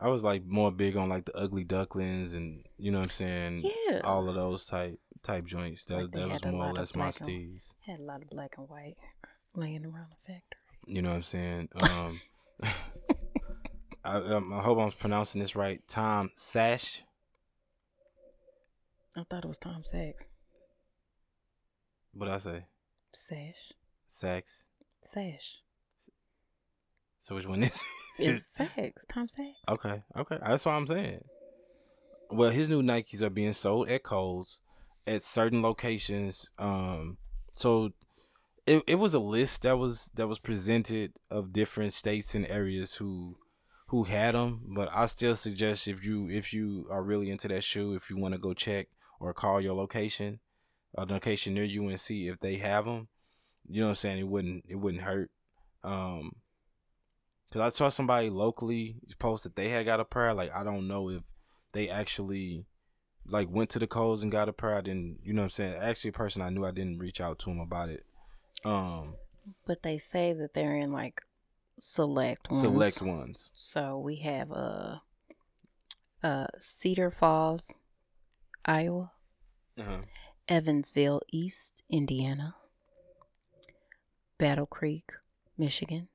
I was like more big on like the ugly ducklings and you know what I'm saying. Yeah. All of those type type joints. That Like that was more or less my steez. Had a lot of black and white laying around the factory. You know what I'm saying? Um, I, um, I hope I'm pronouncing this right. Tom Sash. I thought it was Tom Sachs. What I say? Sash. Sax. Sash. So which one is? It's Sachs. Tom Sachs. okay, okay. That's what I'm saying. Well, his new Nikes are being sold at Kohl's at certain locations. Um, so it it was a list that was that was presented of different states and areas who who had them. But I still suggest if you if you are really into that shoe, if you want to go check or call your location, a location near you and see if they have them. You know what I'm saying? It wouldn't it wouldn't hurt. Um, cause I saw somebody locally post that they had got a pair. Like I don't know if they actually like went to the Kohl's and got a pair. I didn't, you know what I'm saying? Actually, a person I knew, I didn't reach out to him about it. Um, But they say that they're in like select ones. select ones. So we have uh, uh, Cedar Falls, Iowa, Uh-huh. Evansville East, Indiana, Battle Creek, Michigan,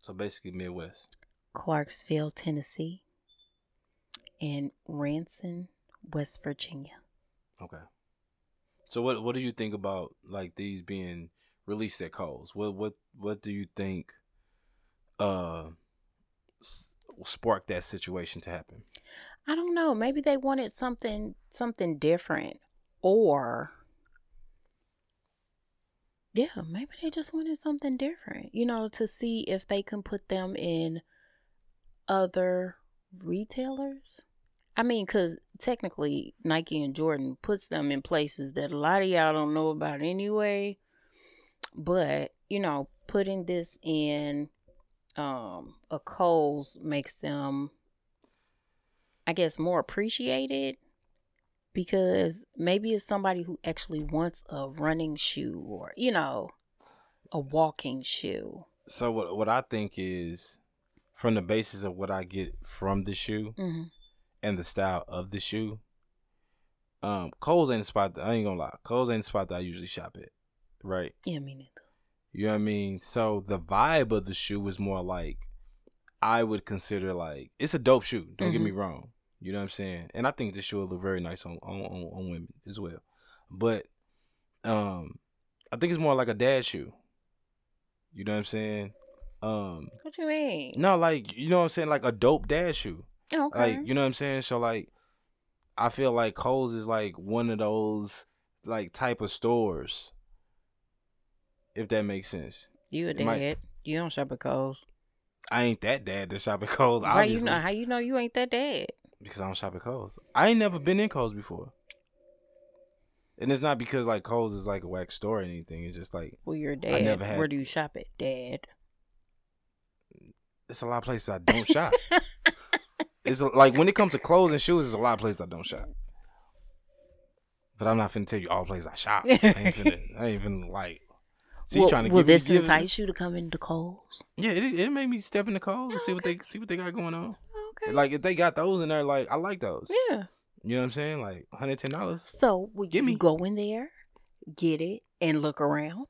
So basically Midwest. Clarksville, Tennessee, and Ranson, West Virginia. Okay. So what what do you think about like these being released at Kohl's? What what what do you think uh s- sparked that situation to happen? I don't know. Maybe they wanted something something different, or yeah, maybe they just wanted something different. You know, to see if they can put them in other retailers. I mean, because technically Nike and Jordan puts them in places that a lot of y'all don't know about anyway. But you know, putting this in um a Kohl's makes them I guess more appreciated because maybe it's somebody who actually wants a running shoe or you know a walking shoe. So what what I think is from the basis of what I get from the shoe hmm and the style of the shoe, um, Kohl's ain't the spot that I ain't gonna lie. Kohl's ain't the spot that I usually shop at. Right. Yeah, me neither. You know what I mean? So the vibe of the shoe is more like I would consider like it's a dope shoe. Don't get me wrong. You know what I'm saying? And I think this shoe will look very nice on on, on, on women as well. But um I think it's more like a dad shoe. You know what I'm saying? Um What you mean? no, like you know what I'm saying, like a dope dad shoe. Okay. Like you know what I'm saying? So like I feel like Kohl's is like one of those like type of stores. If that makes sense. you a it might- dad. You don't shop at Kohl's. I ain't that dad to shop at Kohl's, How you know? How you know you ain't that dad? because I don't shop at Kohl's. I ain't never been in Kohl's before. And it's not because like Kohl's is like a wax store or anything. It's just like Well, you're a dad. never had- Where do you shop at, Dad? it's a lot of places I don't shop. It's a- like when it comes to clothes and shoes, there's a lot of places I don't shop. But I'm not finna tell you all places I shop. I ain't finna. I ain't finna like. See, will trying to will give this entice you to come into Kohl's? Yeah, it it made me step in the Kohl's and see what they see what they got going on. Okay. Like if they got those in there, like I like those. yeah. You know what I'm saying? Like hundred ten dollars. So would Give you me. go in there, get it, and look around?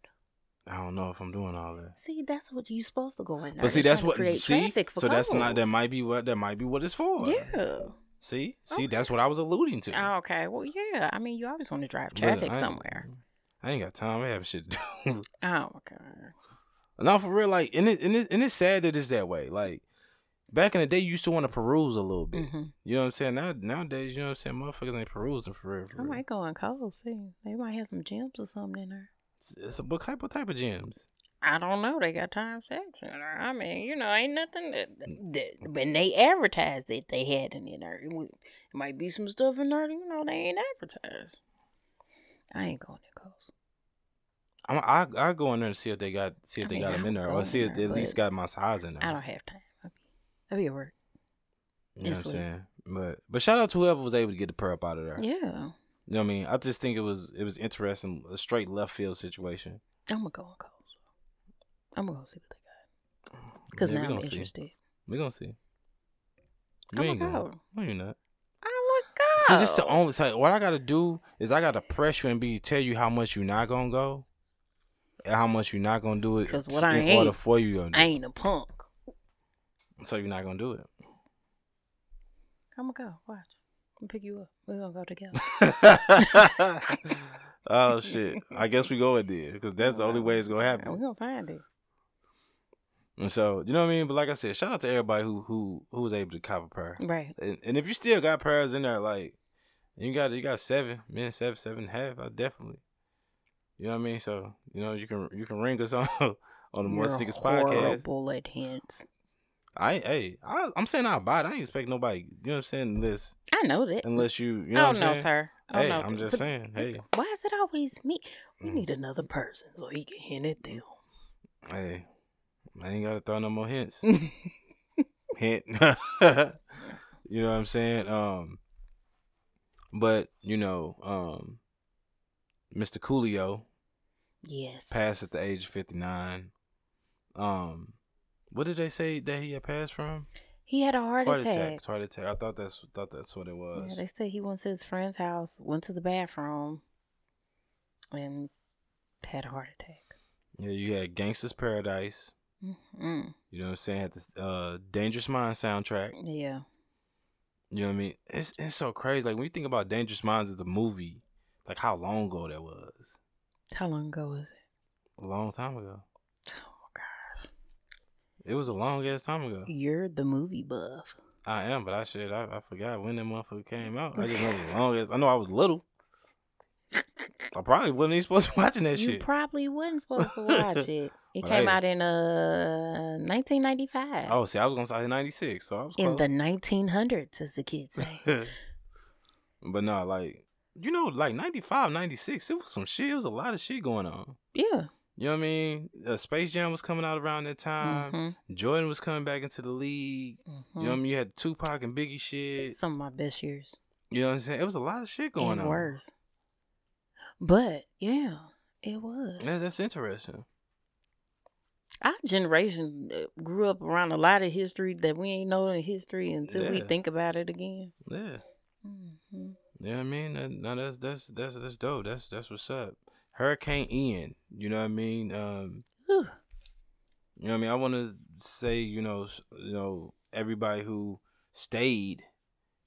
I don't know if I'm doing all that. See, that's what you're supposed to go in there. But see, that's what. create See, traffic for so that's not. That might be what. That might be what it's for. Yeah. See, see, Okay. that's what I was alluding to. Oh, okay. Well, yeah. I mean, you always want to drive traffic somewhere. I ain't got time. I have shit to do. Oh, my okay. no, for real. Like, and it, and it, and it's sad that it's that way. Like, back in the day, you used to want to peruse a little bit. hmm You know what I'm saying? Now, nowadays, you know what I'm saying? Motherfuckers ain't perusing for real. For I real. might go on Kohl's see. They might have some gems or something in there. It's, it's a what type of type of gems? I don't know. They got time section. in. I mean, you know, ain't nothing that, that when they advertised that they had in there. It, would- it might be some stuff in there, you know, they ain't advertised. I ain't going to Kohl's. I'm, I I go in there and see if they got see if I they mean, got them in there, or see if they at least got my size in there. I don't have time. I'll be, I'll be at work. You know what I'm saying? But but shout out to whoever was able to get the perp out of there. Yeah. You know what I mean? I just think it was it was interesting, a straight left field situation. I'm going to go on calls. I'm going to go see what they got. Mm, because Yeah, now I'm gonna see. interested. We're gonna see. You ain't go. going. No, you're not. See, this the only time. What I gotta do is I gotta press you and be tell you how much you're not gonna go, and how much you're not gonna do it. 'Cause what I ain't, order for you to do. I ain't a punk. So you're not gonna do it. I'm to go. Watch. I'm pick you up. We're going to go together. oh shit! I guess we go it then, because that's the only way it's gonna happen. We're to find it. And so you know what I mean. But like I said, shout out to everybody who who who was able to cop a pair. Right. And, and if you still got pairs in there, like you got you got seven, man, seven, seven and a half. I definitely. You know what I mean? So you know you can you can ring us on on the More You're Sneakers podcast. Bullet hints. I hey I, I'm saying I'll buy it. I ain't expect nobody. You know what I'm saying? Unless I know that. unless you you know what I'm no, saying. sir. Oh, Hey, no, I'm just saying. Hey, Why is it always me? We Mm. need another person so he can hint at them. hey, I ain't gotta throw no more hints. hint. you know what I'm saying? Um but, you know, um Mr. Coolio yes. passed at the age of 59. Um what did they say that he had passed from? He had a heart, Heart attack. attack. Heart attack. I thought that's thought that's what it was. Yeah, they said he went to his friend's house, went to the bathroom, and had a heart attack. Yeah, you had Gangsta's Paradise. Mm You know what I'm saying? Had this uh Dangerous Mind soundtrack. Yeah. You know what I mean? It's it's so crazy. Like when you think about Dangerous Minds as a movie, like how long ago that was. How long ago was it? A long time ago. Oh gosh. It was a long ass time ago. You're the movie buff. I am, but I should I, I forgot when that motherfucker came out. I just know it was long as I know I was little. I probably wasn't even supposed to be watching that you shit. probably wasn't supposed to watch it. It But came hey. out in uh 1995. oh, see, I was gonna say ninety six, so I was in close. the 1900s, as the kids say. but no, like you know, like 95, 96, it was some shit. It was a lot of shit going on. yeah. You know what I mean? Uh, Space Jam was coming out around that time. Mhm, Jordan was coming back into the league. mhm. You know what I mean? You had Tupac and Biggie shit. Some of my best years. You know what I'm saying? It was a lot of shit going and on. worse. But yeah, it was. Yeah, that's interesting. Our generation uh, grew up around a lot of history that we ain't know in history until we think about it again. Yeah. hmm You know what I mean? That, no, that's that's that's that's dope. That's that's what's up. Hurricane Ian. You know what I mean? Um, Whew. you know what I mean? I want to say, you know, you know, everybody who stayed.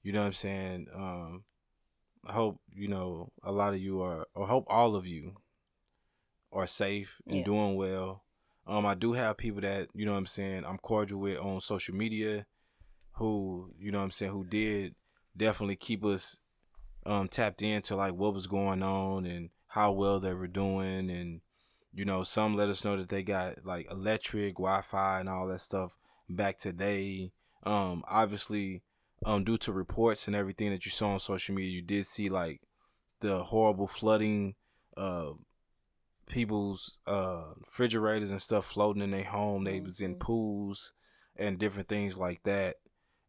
You know what I'm saying? Um, I hope you know a lot of you are, or hope all of you are safe and Yeah. doing well. Um, I do have people that you know what I'm saying I'm cordial with on social media, who you know what I'm saying who did definitely keep us um tapped into like what was going on and how well they were doing. And you know some let us know that they got like electric wi-fi and all that stuff back today. Um obviously um due to reports and everything that you saw on social media you did see like the horrible flooding uh people's uh refrigerators and stuff floating in their home they was in Mhm. pools and different things like that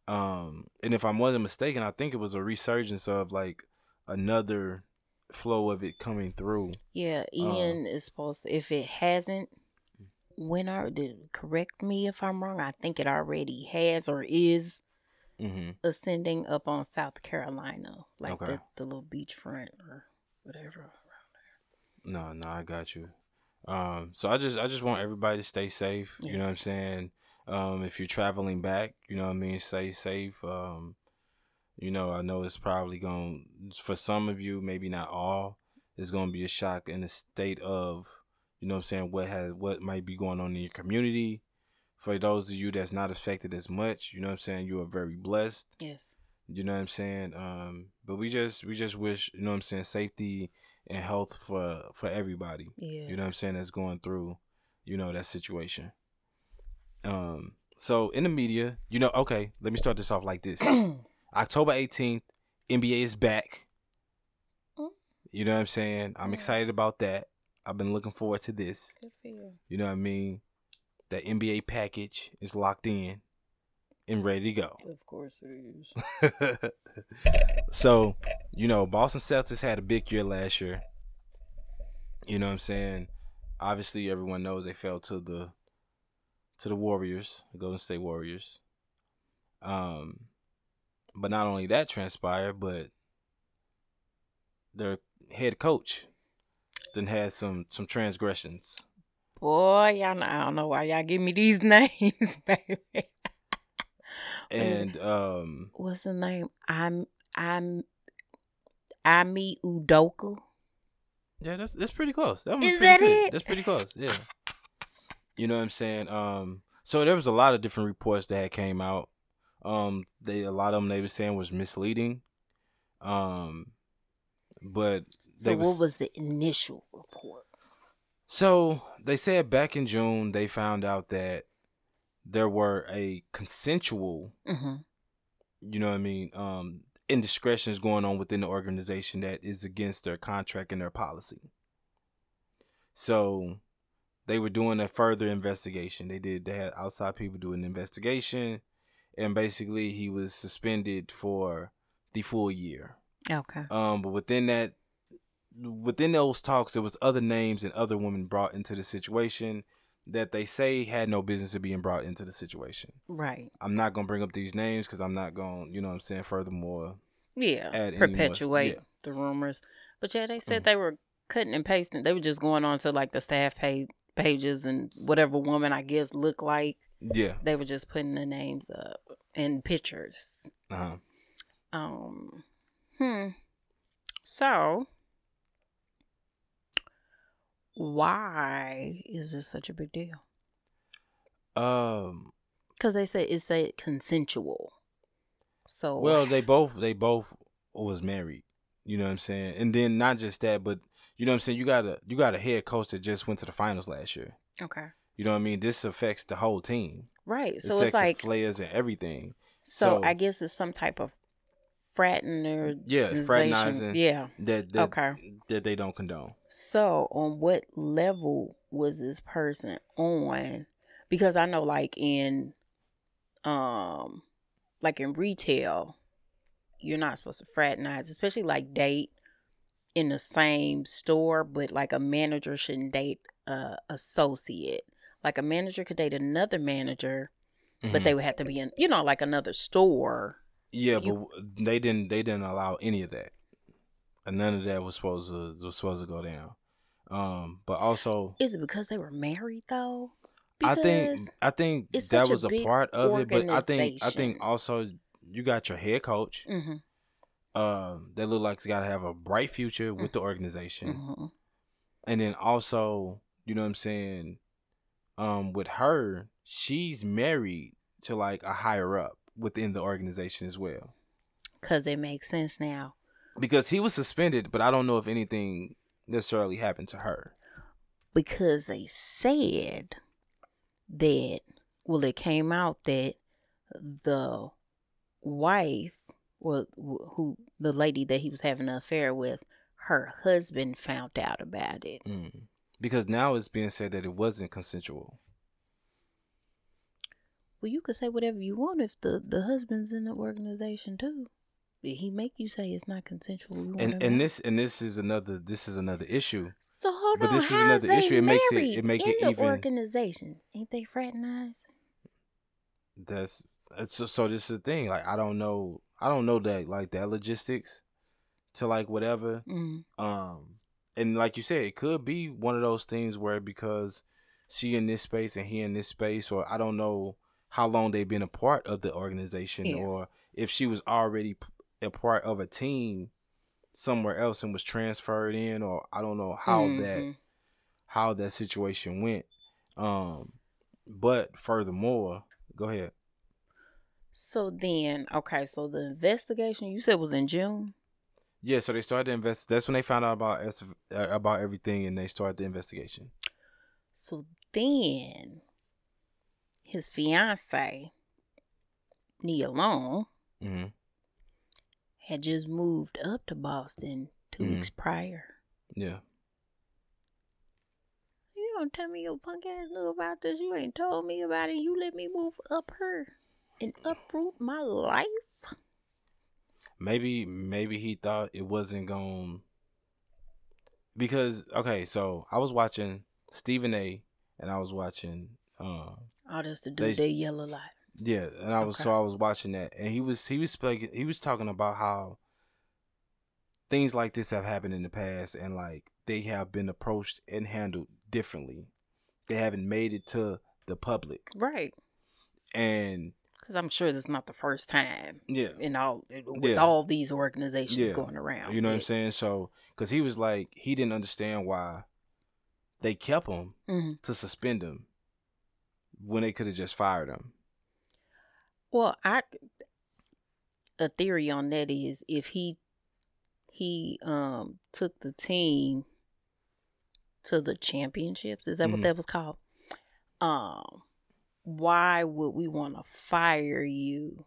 um and if i wasn't mistaken i think it was a resurgence of like another flow of it coming through Yeah, Ian is supposed to, if it hasn't, when I did correct me if I'm wrong, I think it already has or is Mm-hmm. ascending up on South Carolina, like Okay. the, the little beachfront or whatever. No, no, I got you. Um, so I just I just want everybody to stay safe. You know what I'm saying? Um, if you're traveling back, you know what I mean, stay safe. Um, you know, I know it's probably going for some of you, maybe not all, it's gonna be a shock in the state of, you know what I'm saying, what has what might be going on in your community. For those of you that's not affected as much, you know what I'm saying, you are very blessed. Yes. You know what I'm saying? Um, but we just we just wish, you know what I'm saying, safety and health for for everybody. Yeah. You know what I'm saying, that's going through, you know, that situation. Um, so in the media, you know, okay, let me start this off like this. October 18th, NBA is back. Mm. You know what I'm saying? I'm Yeah. excited about that. I've been looking forward to this. Good for you. You know what I mean? That NBA package is locked in and ready to go. Of course it is. so, you know, Boston Celtics had a big year last year. You know what I'm saying? Obviously, everyone knows they fell to the to the Warriors, the Golden State Warriors. Um, but not only that transpired, but their head coach then had some some transgressions. Boy, y'all I don't know why y'all give me these names, baby. And um, What's the name? I'm I'm Ami Udoka. Yeah, that's that's pretty close. That was Is pretty that good. it? That's pretty close. Yeah. you know what I'm saying? Um so there was a lot of different reports that came out. Um they a lot of them they were saying was misleading. Um but So they what was the initial report? So they said back in June they found out that there were a consensual, Mm-hmm. you know what I mean, um indiscretions going on within the organization that is against their contract and their policy. So they were doing a further investigation. They did they had outside people do an investigation and basically he was suspended for the full year. Okay. Um but within that within those talks there was other names and other women brought into the situation that they say had no business of being brought into the situation. Right. I'm not gonna bring up these names because I'm not gonna, you know, what I'm saying. Furthermore, Yeah. Perpetuate yeah. the rumors. But yeah, they said Mhm. they were cutting and pasting. They were just going on to like the staff page pages and whatever woman I guess looked like. yeah, They were just putting the names up and pictures. uh-huh. Um, hmm. So, why is this such a big deal? Um, Because they say it's a consensual. So, well, they both they both was married. You know what I'm saying, and then not just that, but you know what I'm saying. You got a you got a head coach that just went to the finals last year. okay, You know what I mean. This affects the whole team. right. So affects it's like players and everything. so, so- I guess it's some type of fraternization. Yeah, fraternizing. Yeah. That that Okay. that they don't condone. So, on what level was this person on? Because I know, like in, um, like in retail, you're not supposed to fraternize, especially like date in the same store. But like a manager shouldn't date a associate. Like a manager could date another manager, but Mhm. they would have to be in, you know, like another store. Yeah, You- but they didn't. They didn't allow any of that. And none of that was supposed to was supposed to go down. Um, but also, Is it because they were married though? I think I think that such a was a, part of it. But I think I think also you got your head coach. hmm Um, that look like he's got to have a bright future with the organization, hmm and then also, you know what I'm saying. Um, with her, she's married to like a higher up within the organization as well. Cause it makes sense now. because he was suspended, but I don't know if anything necessarily happened to her. Because they said that well it came out that the wife well who the lady that he was having an affair with, her husband found out about it. Mm. Because now it's being said that it wasn't consensual. Well you could say whatever you want if the, the husband's in the organization too. He make you say it's not consensual? And and this and this is another this is another issue. So hold but on, this is another issue. It makes it- it make in it the even- organization. Ain't they fraternized? That's it's so, so this is the thing. Like I don't know. I don't know that like that logistics to like whatever. Mm. Um, and like you said, it could be one of those things where because she in this space and he in this space, or I don't know how long they've been a part of the organization, Yeah. or if she was already a part of a team somewhere else and was transferred in, or I don't know how that Mhm. how that situation went. Um, but furthermore, go ahead. So then, okay, so the investigation you said was in June. Yeah, so they started to invest. That's when they found out about uh, about everything, and they started the investigation. So then, his fiance, Nia Long, hmm had just moved up to Boston 2 Mhm. weeks prior. Yeah. You gonna tell me your punk ass knew about this? You ain't told me about it. You let me move up her and uproot my life. Maybe maybe he thought it wasn't going because okay, so I was watching Stephen A. and I was watching uh This to do They- that yellow light. yeah, and I was so I was watching that and he was he was speaking he was talking about how things like this have happened in the past and like they have been approached and handled differently. They haven't made it to the public. Right. And Because I'm sure this is not the first time yeah, in all with Yeah. all these organizations Yeah. going around. You know what I'm saying? So, because he was like, he didn't understand why they kept him Mhm. to suspend him when they could have just fired him. Well, I a theory on that is if he he um took the team to the championships, is that Mhm. what that was called? Um why would we want to fire you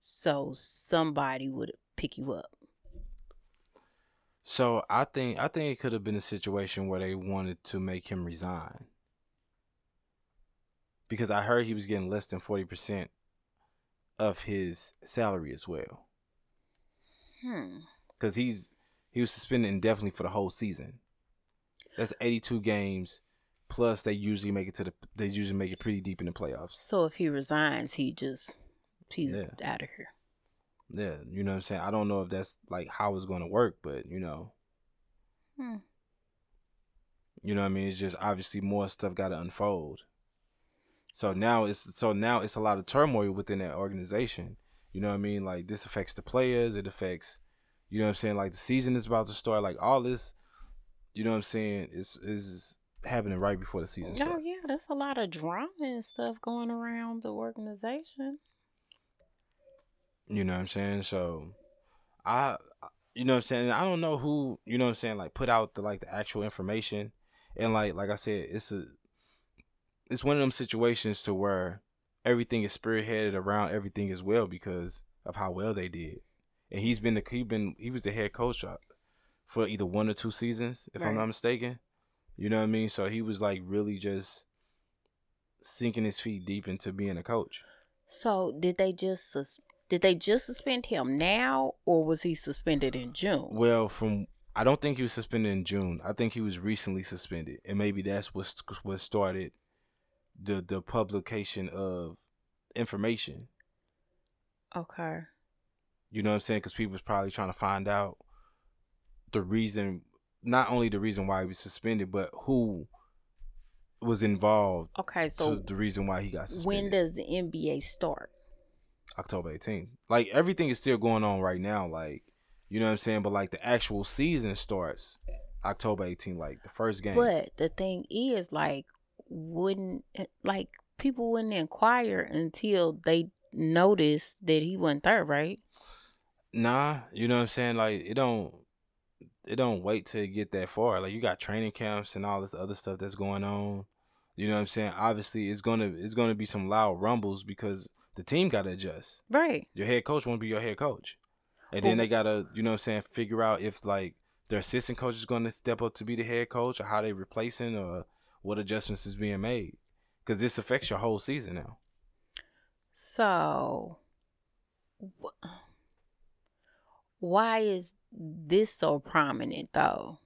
so somebody would pick you up? So I think I think it could have been a situation where they wanted to make him resign because I heard he was getting less than forty percent of his salary as well. Hmm. Because he's he was suspended indefinitely for the whole season. That's eighty two games. Plus, they usually make it to the. They usually make it pretty deep in the playoffs. So if he resigns, he just he's Yeah. out of here. Yeah, you know what I'm saying. I don't know if that's like how it's going to work, but you know, Hmm. you know what I mean. It's just obviously more stuff got to unfold. So now it's so now it's a lot of turmoil within that organization. You know what I mean? Like this affects the players. It affects, you know what I'm saying. Like the season is about to start. Like all this, you know what I'm saying. Is is happening right before the season Oh starts. yeah, that's a lot of drama and stuff going around the organization. You know what I'm saying? So I you know what I'm saying? I don't know who, you know what I'm saying, like put out the like the actual information. And like like I said, it's a it's one of them situations to where everything is spearheaded around everything as well because of how well they did. And he's been the he been he was the head coach uh, for either one or two seasons, if I'm not mistaken. You know what I mean? So he was like really just sinking his feet deep into being a coach. So did they just sus- did they just suspend him now, or was he suspended in June? Well, from I don't think he was suspended in June. I think he was recently suspended, and maybe that's what what started the the publication of information. Okay. You know what I'm saying? Because people was probably trying to find out the reason, not only the reason why he was suspended, but who was involved. Okay. So So the reason why he got suspended. when does the NBA start? October 18th. Like everything is still going on right now. Like you know what I'm saying? But like the actual season starts October 18th. Like the first game. But the thing is, like, wouldn't eh, like people wouldn't inquire until they noticed that he wasn't there, right? Nah, you know what I'm saying? Like it don't it don't wait till it get that far. Like you got training camps and all this other stuff that's going on. You know what I'm saying? Obviously it's gonna it's gonna be some loud rumbles because the team gotta adjust. Right. Your head coach won't be your head coach. And then they gotta, you know what I'm saying, figure out if like their assistant coach is gonna step up to be the head coach or how they replacing or what adjustments is being made. Cause this affects your whole season now. So, wh- why is this so prominent though?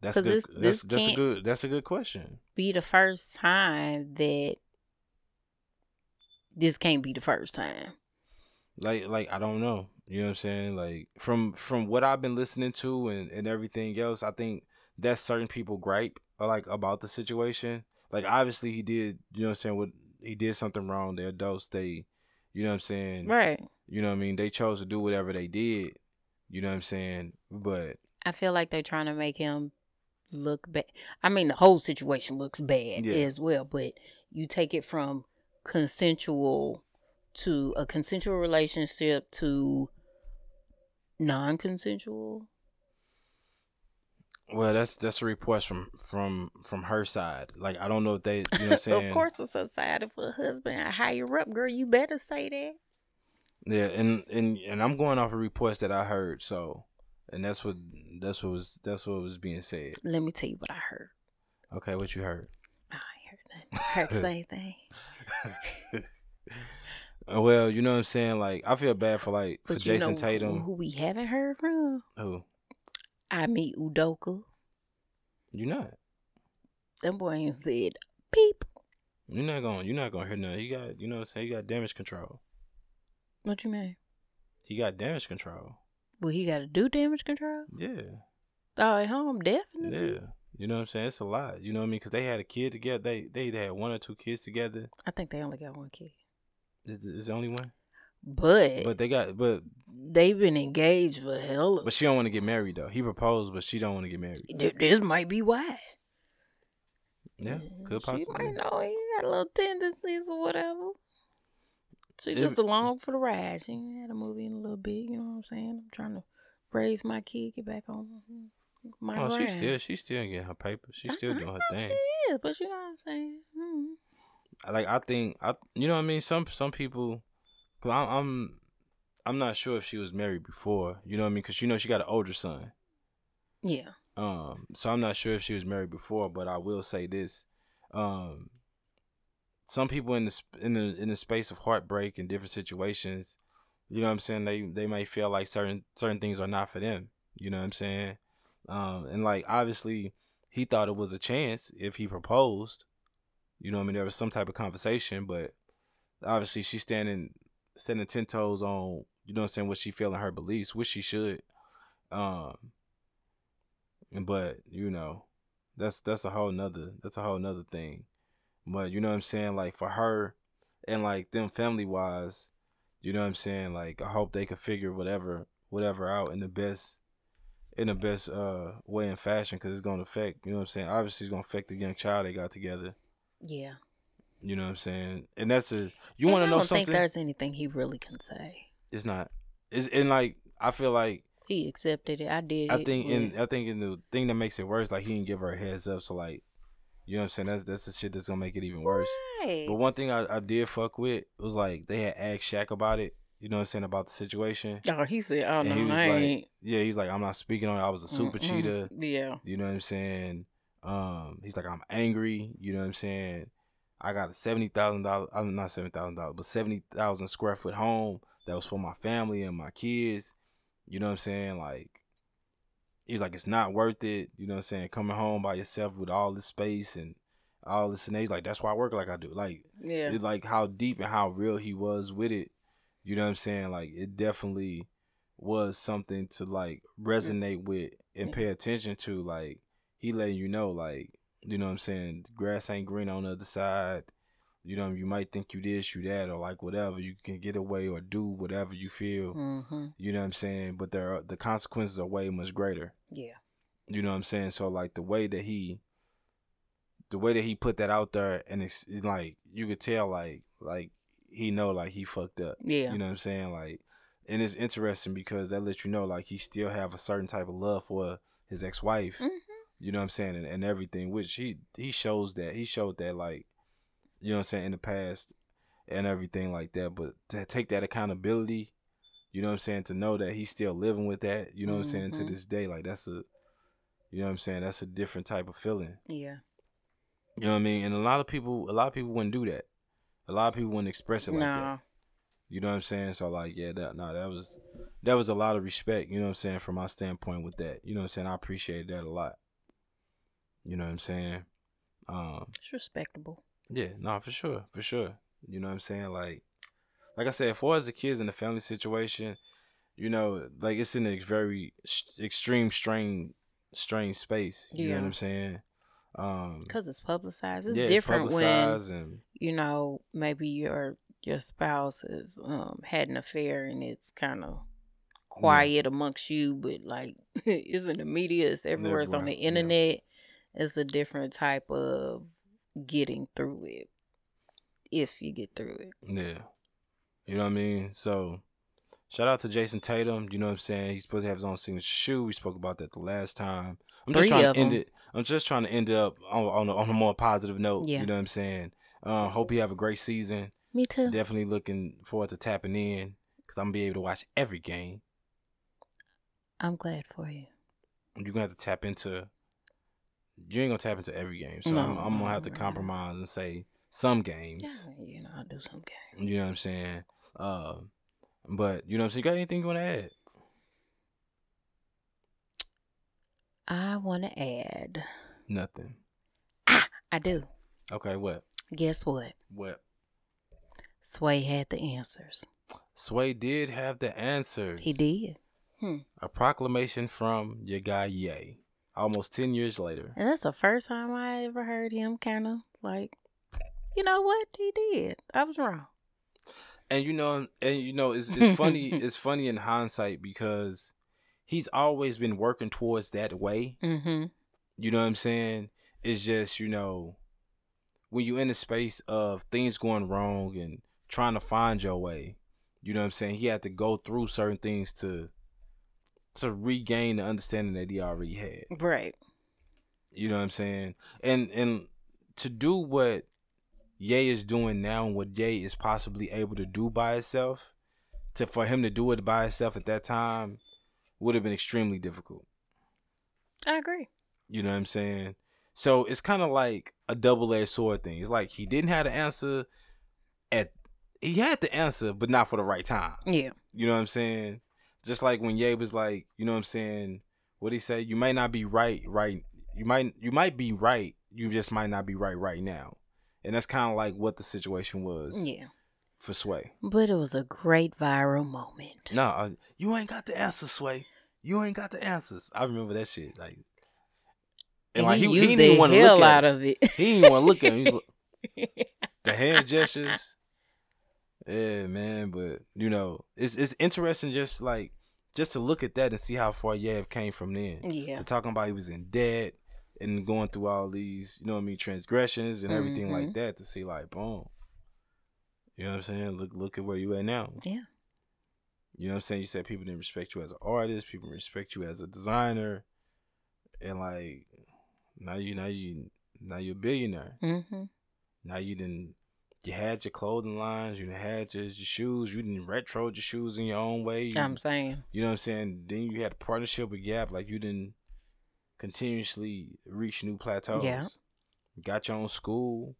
That's good. this- that's this that's a good that's a good question. Be the first time that this can't be the first time. Like like I don't know. You know what I'm saying? Like from from what I've been listening to and, and everything else, I think that certain people gripe like about the situation. Like obviously he did, you know what I'm saying, what he did something wrong. They're adults, they you know what I'm saying? Right. You know what I mean? They chose to do whatever they did. You know what I'm saying? But I feel like they're trying to make him look bad. I mean, the whole situation looks bad Yeah. as well, but you take it from consensual to a consensual relationship to non-consensual. Well, that's that's a request from from from her side. Like I don't know if they, you know what I'm saying? of course, it's a side of a husband. Higher up, girl. You better say that. Yeah, and and and I'm going off a reports that I heard. So, and that's what that's what was that's what was being said. Let me tell you what I heard. Okay, what you heard? I heard nothing. I heard the same thing. Well, you know what I'm saying. Like I feel bad for like for But you Jayson Tatum. who we haven't heard from? Who Ime Udoka. you not? Them boy ain't said peep. You're not going. You're not going to hear nothing. He got. You know what I'm saying. He got damage control. What you mean? He got damage control. Well, he got to do damage control. Yeah. Oh, at home, definitely. Yeah. You know what I'm saying? It's a lot. You know what I mean? Because they had a kid together. They they either had one or two kids together. I think they only got one kid, Is is the only one? But, But they got. But they've been engaged for hell. but she don't want to get married though. He proposed, but she don't want to get married. Th- This might be why. Yeah, could She possibly. might know he got a little tendencies or whatever. She It- just along for the ride. She had a movie in a little bit. You know what I'm saying? I'm trying to raise my kid, get back on my Oh, she still she still getting her paper. She's still I doing her thing. She is, but you know what I'm saying? Mm. like I think I you know what I mean some some people cause I'm, I'm I'm not sure if she was married before you know what I mean because you know she got an older son Yeah. um so I'm not sure if she was married before but I will say this um some people in the in the in the space of heartbreak and different situations you know what I'm saying they they may feel like certain certain things are not for them you know what I'm saying um and like obviously he thought it was a chance if he proposed you know what I mean? There was some type of conversation, but obviously she's standing standing ten toes on, you know what I'm saying, what she feel in her beliefs, which she should. Um but, you know, that's that's a whole nother that's a whole nother thing. But you know what I'm saying? Like for her and like them family wise, you know what I'm saying? Like I hope they could figure whatever whatever out in the best in the best uh way and fashion because it's gonna affect you know what I'm saying obviously it's gonna affect the young child they got together Yeah. You know what I'm saying? And that's a you want to know something. I don't think there's anything he really can say. It's not. It's and like I feel like He accepted it. I did. I think in I think in the thing that makes it worse, like he didn't give her a heads up. So like, you know what I'm saying? That's that's the shit that's gonna make it even worse. Right. But one thing I, I did fuck with was like they had asked Shaq about it. You know what I'm saying about the situation. Oh, he said, "Oh and no, he was I like, ain't." yeah, he's like, I'm not speaking on it. I was a super Mm-mm. cheater. Yeah. You know what I'm saying? Um, he's like, I'm angry. You know what I'm saying? I got a seventy thousand dollars. I'm not seventy thousand dollars, but seventy thousand square foot home that was for my family and my kids. You know what I'm saying? Like, he was like, it's not worth it. You know what I'm saying? Coming home by yourself with all this space and all this and that. he's like, that's why I work like I do. Like, Yeah. it's like how deep and how real he was with it. You know what I'm saying? Like it definitely was something to like resonate with and pay attention to. Like he letting you know, like you know what I'm saying, grass ain't green on the other side. You know, you might think you this, you that, or like whatever. You can get away or do whatever you feel. Mm-hmm. You know what I'm saying? But there are, the consequences are way much greater. Yeah. You know what I'm saying? So like the way that he the way that he put that out there and it's like you could tell like like he know like he fucked up. Yeah. You know what I'm saying? Like and it's interesting because that lets you know like he still have a certain type of love for his ex wife. Mhm. You know what I'm saying? And, and everything, which he he shows that. He showed that like you know what I'm saying, in the past and everything like that. But to take that accountability, you know what I'm saying, to know that he's still living with that, you know what I'm saying, to Mhm. this day, like that's a you know what I'm saying, that's a different type of feeling. Yeah. You know what I mean? And a lot of people a lot of people wouldn't do that. A lot of people wouldn't express it like that. You know what I'm saying? So like, yeah, that no, that was that was a lot of respect, you know what I'm saying, from my standpoint with that. You know what I'm saying? I appreciated that a lot. You know what I'm saying? Um It's respectable. yeah, no, for sure, for sure. You know what I'm saying? Like like I said, as far as the kids and the family situation, you know, like it's in a very extreme strain, strange space. You know what I'm saying? Um, Because it's publicized. It's yeah, different it's when and you know maybe your your spouse has um had an affair and it's kind of quiet amongst you, but like it's in the media, it's everywhere, it's on the yeah. internet. It's a different type of getting through it. If you get through it. Yeah. You know what I mean? So shout out to Jayson Tatum. You know what I'm saying? He's supposed to have his own signature shoe. We spoke about that the last time. I'm just Three trying to end 'em. it. I'm just trying to end it up on on a, on a more positive note. Yeah. You know what I'm saying? Uh, hope you have a great season. Me too. Definitely looking forward to tapping in because I'm gonna be able to watch every game. I'm glad for you. You're gonna have to tap into. You ain't gonna tap into every game, so No, I'm, I'm gonna have to compromise and say some games. Yeah, you know, I'll do some games. You know what I'm saying? Uh, but you know what I'm saying. You got anything you want to add? I want to add. Nothing. Ah, I do. Okay, what? Guess what? What? Sway had the answers. Sway did have the answers. He did. Hmm. A proclamation from your guy Ye. Almost ten years later. And that's the first time I ever heard him kind of like, you know what? He did. I was wrong. And you know, and you know, it's it's funny. it's funny in hindsight because he's always been working towards that way. Mm-hmm. You know what I'm saying? It's just you know, when you're in the space of things going wrong and trying to find your way. You know what I'm saying? He had to go through certain things to to regain the understanding that he already had. Right. You know what I'm saying? And and to do what Ye is doing now and what Ye is possibly able to do by itself, to for him to do it by himself at that time would have been extremely difficult. I agree. You know what I'm saying? So it's kind of like a double edged sword thing. It's like he didn't have the answer at he had the answer, but not for the right time. Yeah. You know what I'm saying? Just like when Ye was like, you know what I'm saying? What he said, you might not be right, right. You might you might be right. You just might not be right right now. And that's kind of like what the situation was Yeah. for Sway. But it was a great viral moment. No, uh, you ain't got the answers, Sway. You ain't got the answers. I remember that shit. Like, and, like he, he, used didn't want to look out at. of it. He didn't want to look at him. He like, the hand gestures. Yeah, man. But you know, it's it's interesting just like just to look at that and see how far Yev came from then. yeah. To talking about he was in debt and going through all these, you know what I mean, transgressions and everything like Mhm. that to see like boom. You know what I'm saying? Look look at where you at now. Yeah. You know what I'm saying? You said people didn't respect you as an artist, people respect you as a designer. And like now you now you now you're a billionaire. Mm-hmm. Now you didn't you had your clothing lines, you had your, your shoes, you didn't retro your shoes in your own way. You, I'm saying. you know what I'm saying? Then you had a partnership with Gap, like you didn't continuously reach new plateaus. Yeah. Got your own school.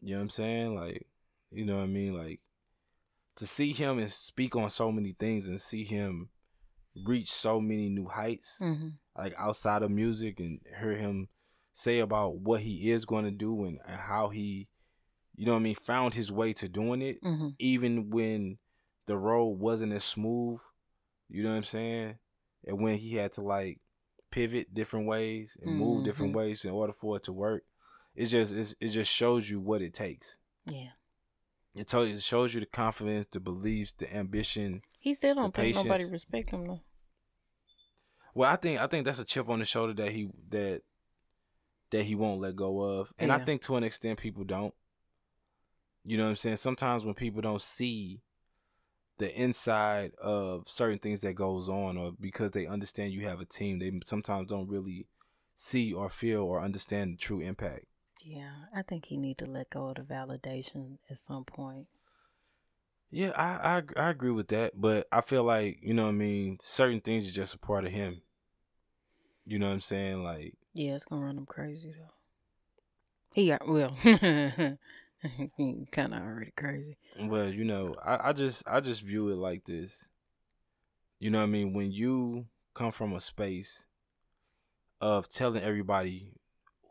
You know what I'm saying? Like, you know what I mean? Like to see him and speak on so many things and see him reach so many new heights Mm-hmm. like outside of music and hear him say about what he is going to do and, and how he you know what I mean found his way to doing it Mm-hmm. even when the road wasn't as smooth you know what I'm saying and when he had to like pivot different ways and move different ways in order for it to work it just it's, it just shows you what it takes Yeah. it, told it shows you the confidence the beliefs the ambition He still don't think nobody respect him though. Well, I think I think that's a chip on the shoulder that he that that he won't let go of, and I think to an extent people don't. You know what I'm saying? Sometimes when people don't see the inside of certain things that goes on, or because they understand you have a team, they sometimes don't really see or feel or understand the true impact. Yeah, I think he need to let go of the validation at some point. Yeah, I, I I agree with that, but I feel like you know what I mean. Certain things are just a part of him. You know what I'm saying? Like Yeah, it's gonna run him crazy though. He got well, kind of already crazy. Well, you know, I, I just I just view it like this. You know what I mean? When you come from a space of telling everybody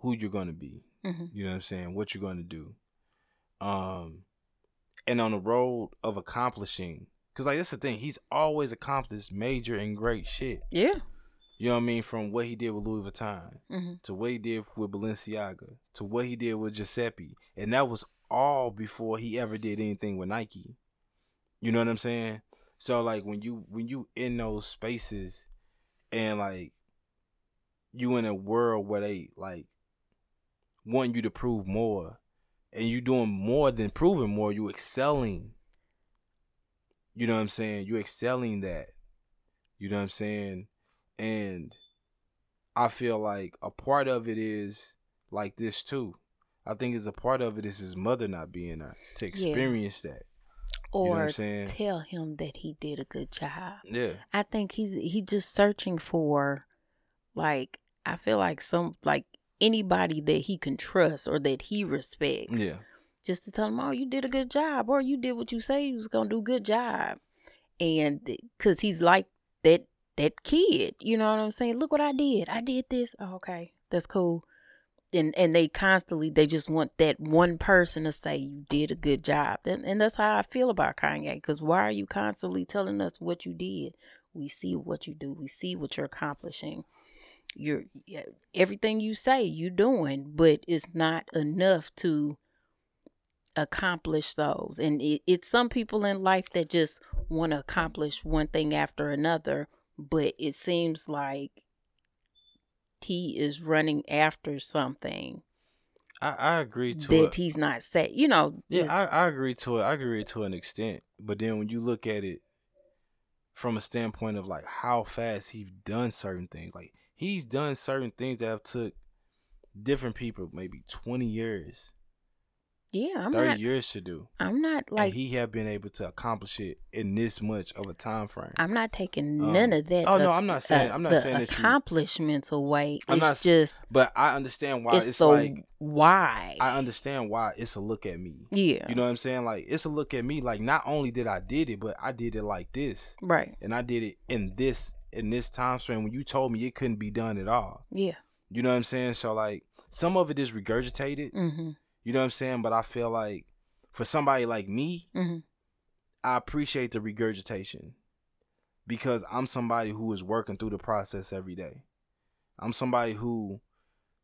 who you're gonna be, hmm you know what I'm saying, what you're gonna do. Um and on the road of accomplishing. Cause like that's the thing, he's always accomplished major and great shit. Yeah. You know what I mean? From what he did with Louis Vuitton hmm to what he did with Balenciaga to what he did with Giuseppe, and that was all before he ever did anything with Nike. You know what I'm saying? So like when you when you in those spaces, and like you in a world where they like want you to prove more, and you doing more than proving more, you excelling. You know what I'm saying? You excelling that. You know what I'm saying? And I feel like a part of it is like this too. I think it's a part of it is his mother not being there to Yeah. experience that. You know Or tell him that he did a good job. Yeah. I think he's he just searching for like I feel like some like anybody that he can trust or that he respects. Yeah. Just to tell him, oh, you did a good job, or you did what you say you was gonna do. Good job, and because he's like that that kid, you know what I'm saying? Look what I did. I did this. Oh, okay, that's cool. And and they constantly they just want that one person to say you did a good job. And and that's how I feel about Kanye. Because why are you constantly telling us what you did? We see what you do. We see what you're accomplishing. You're everything you say you're doing, but it's not enough to accomplish those. And it, it's some people in life that just want to accomplish one thing after another, but it seems like he is running after something I, I agree to that it. he's not set. You know, Yeah, I, I agree to it. I agree to an extent. But then when you look at it from a standpoint of like how fast he's done certain things, like he's done certain things that have took different people maybe twenty years, yeah, I'm thirty not. years to do. I'm not Like and he have been able to accomplish it in this much of a time frame. I'm not taking Um, none of that. oh, no, I'm not saying- uh, I'm not the saying that you- accomplishments away. I'm it's not just but I understand why it's, it's, like why. I understand why it's a look at me. yeah, You know what I'm saying? Like it's a look at me. Like not only did I did it, but I did it like this. right. and I did it in this in this time frame when you told me it couldn't be done at all. Yeah. You know what I'm saying? So like some of it is regurgitated. Mm-hmm. You know what I'm saying? But I feel like for somebody like me, Mm-hmm. I appreciate the regurgitation because I'm somebody who is working through the process every day. I'm somebody who,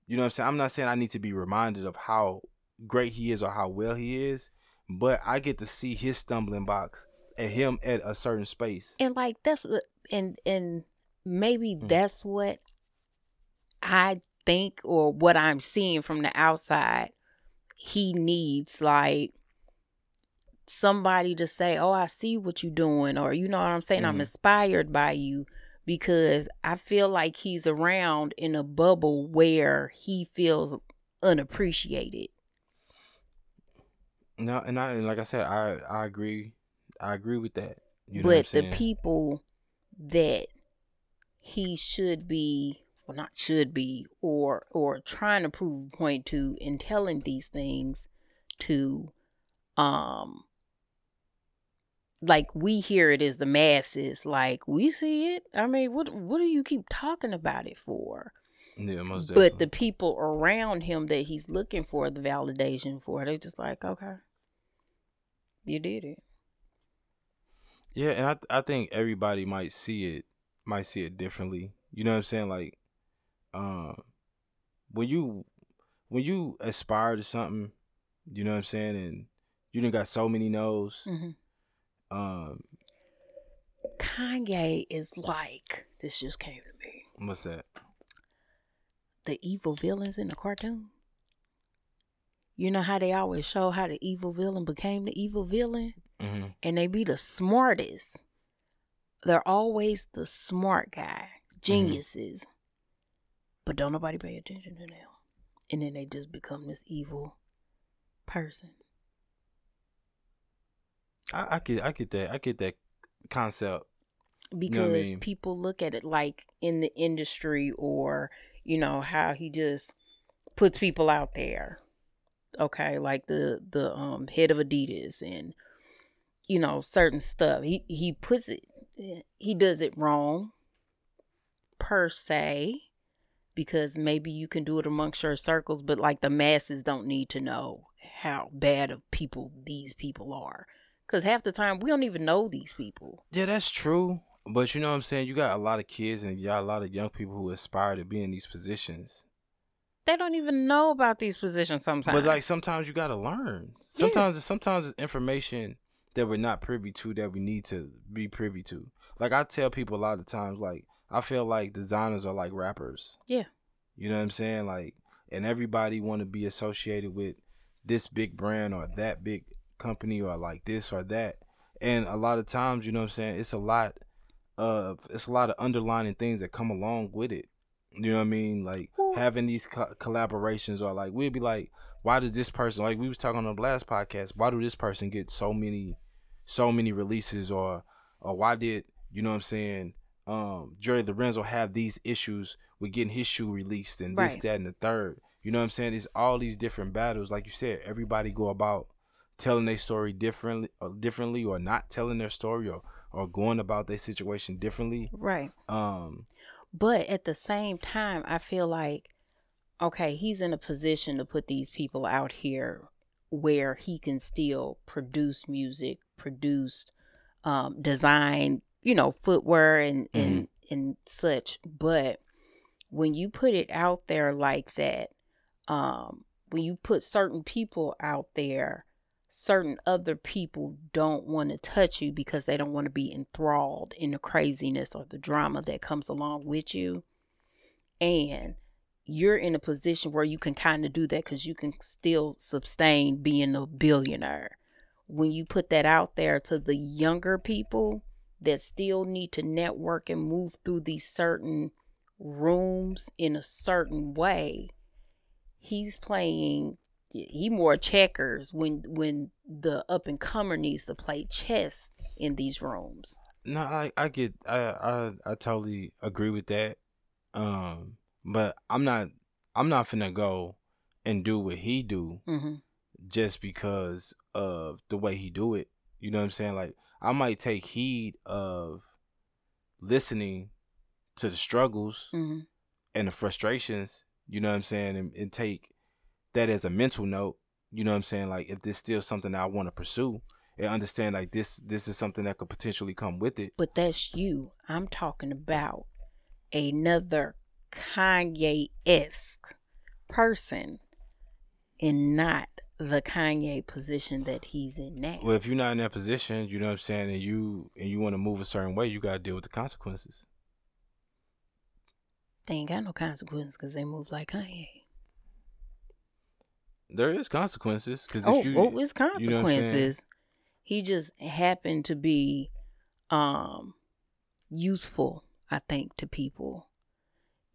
you know what I'm saying? I'm not saying I need to be reminded of how great he is or how well he is, but I get to see his stumbling blocks and him at a certain space. and like that's what and and maybe Mm. that's what i think or what i'm seeing from the outside he needs like somebody to say oh i see what you're doing or you know what i'm saying i'm Mhm. inspired by you because i feel like he's around in a bubble where he feels unappreciated No, and I and like I said, I I agree, I agree with that. You know what I'm but the people that he should be well not should be or or trying to prove a point to in telling these things to um like we hear it as the masses like we see it. I mean what what do you keep talking about it for? Yeah, most but the people around him that he's looking for the validation for they're just like okay. You did it. Yeah, and I I think everybody might see it might see it differently. You know what I'm saying? Like, um, when you when you aspire to something, you know what I'm saying, and you done got so many no's. hmm Um, Kanye is like this just came to me. what's that? The evil villains in the cartoon. You know how they always show how the evil villain became the evil villain? hmm And they be the smartest. They're always the smart guy. Geniuses. But don't nobody pay attention to them. And then they just become this evil person. I I get I get that I get that concept. because know I mean? people look at it like in the industry or you know how he just puts people out there okay like the the um head of adidas and you know certain stuff he he puts it he does it wrong per se because maybe you can do it amongst your circles but like the masses don't need to know how bad of people these people are. Cause half the time we don't even know these people. Yeah, that's true. But you know what I'm saying? You got a lot of kids and you got a lot of young people who aspire to be in these positions. They don't even know about these positions sometimes. But like sometimes you gotta learn. Sometimes sometimes it's information that we're not privy to that we need to be privy to. Like I tell people a lot of times, like I feel like designers are like rappers. Yeah. You know what I'm saying? Like and everybody want to be associated with this big brand or that big company or like this or that. And a lot of times, you know what I'm saying, it's a lot of it's a lot of underlining things that come along with it. You know what I mean? Like Well- having these co- collaborations or like we'd be like, why does this person like we was talking on the last podcast? Why do this person get so many, so many releases or or why did you know what I'm saying? Um, Jerry Lorenzo have these issues with getting his shoe released and this, Right. that, and the third. You know what I'm saying? It's all these different battles. Like you said, everybody go about telling their story differently, or differently, or not telling their story, or or going about their situation differently. right. Um, But at the same time, I feel like, okay, he's in a position to put these people out here where he can still produce music, produce, um, design, you know, footwear and and and such. But when you put it out there like that, um, when you put certain people out there, certain other people don't want to touch you because they don't want to be enthralled in the craziness or the drama that comes along with you. And you're in a position where you can kind of do that because you can still sustain being a billionaire. When you put that out there to the younger people that still need to network and move through these certain rooms in a certain way, he's playing he more checkers when when the up and comer needs to play chess in these rooms. no, I I get I I I totally agree with that. Um, but I'm not I'm not finna go and do what he do Mm-hmm. just because of the way he do it. You know what I'm saying? Like I might take heed of listening to the struggles Mm-hmm. and the frustrations, you know what I'm saying, and, and take that as a mental note, you know what I'm saying, like if this still something I want to pursue and understand like this this is something that could potentially come with it. But that's you. I'm talking about another Kanye esque person and not the Kanye position that he's in now. Well, if you're not in that position, you know what I'm saying, and you and you want to move a certain way, you got to deal with the consequences. they ain't got no consequences because they move like Kanye. There is consequences because Oh, you oh, it's you know what I'm saying? consequences. he just happened to be um useful, I think, to people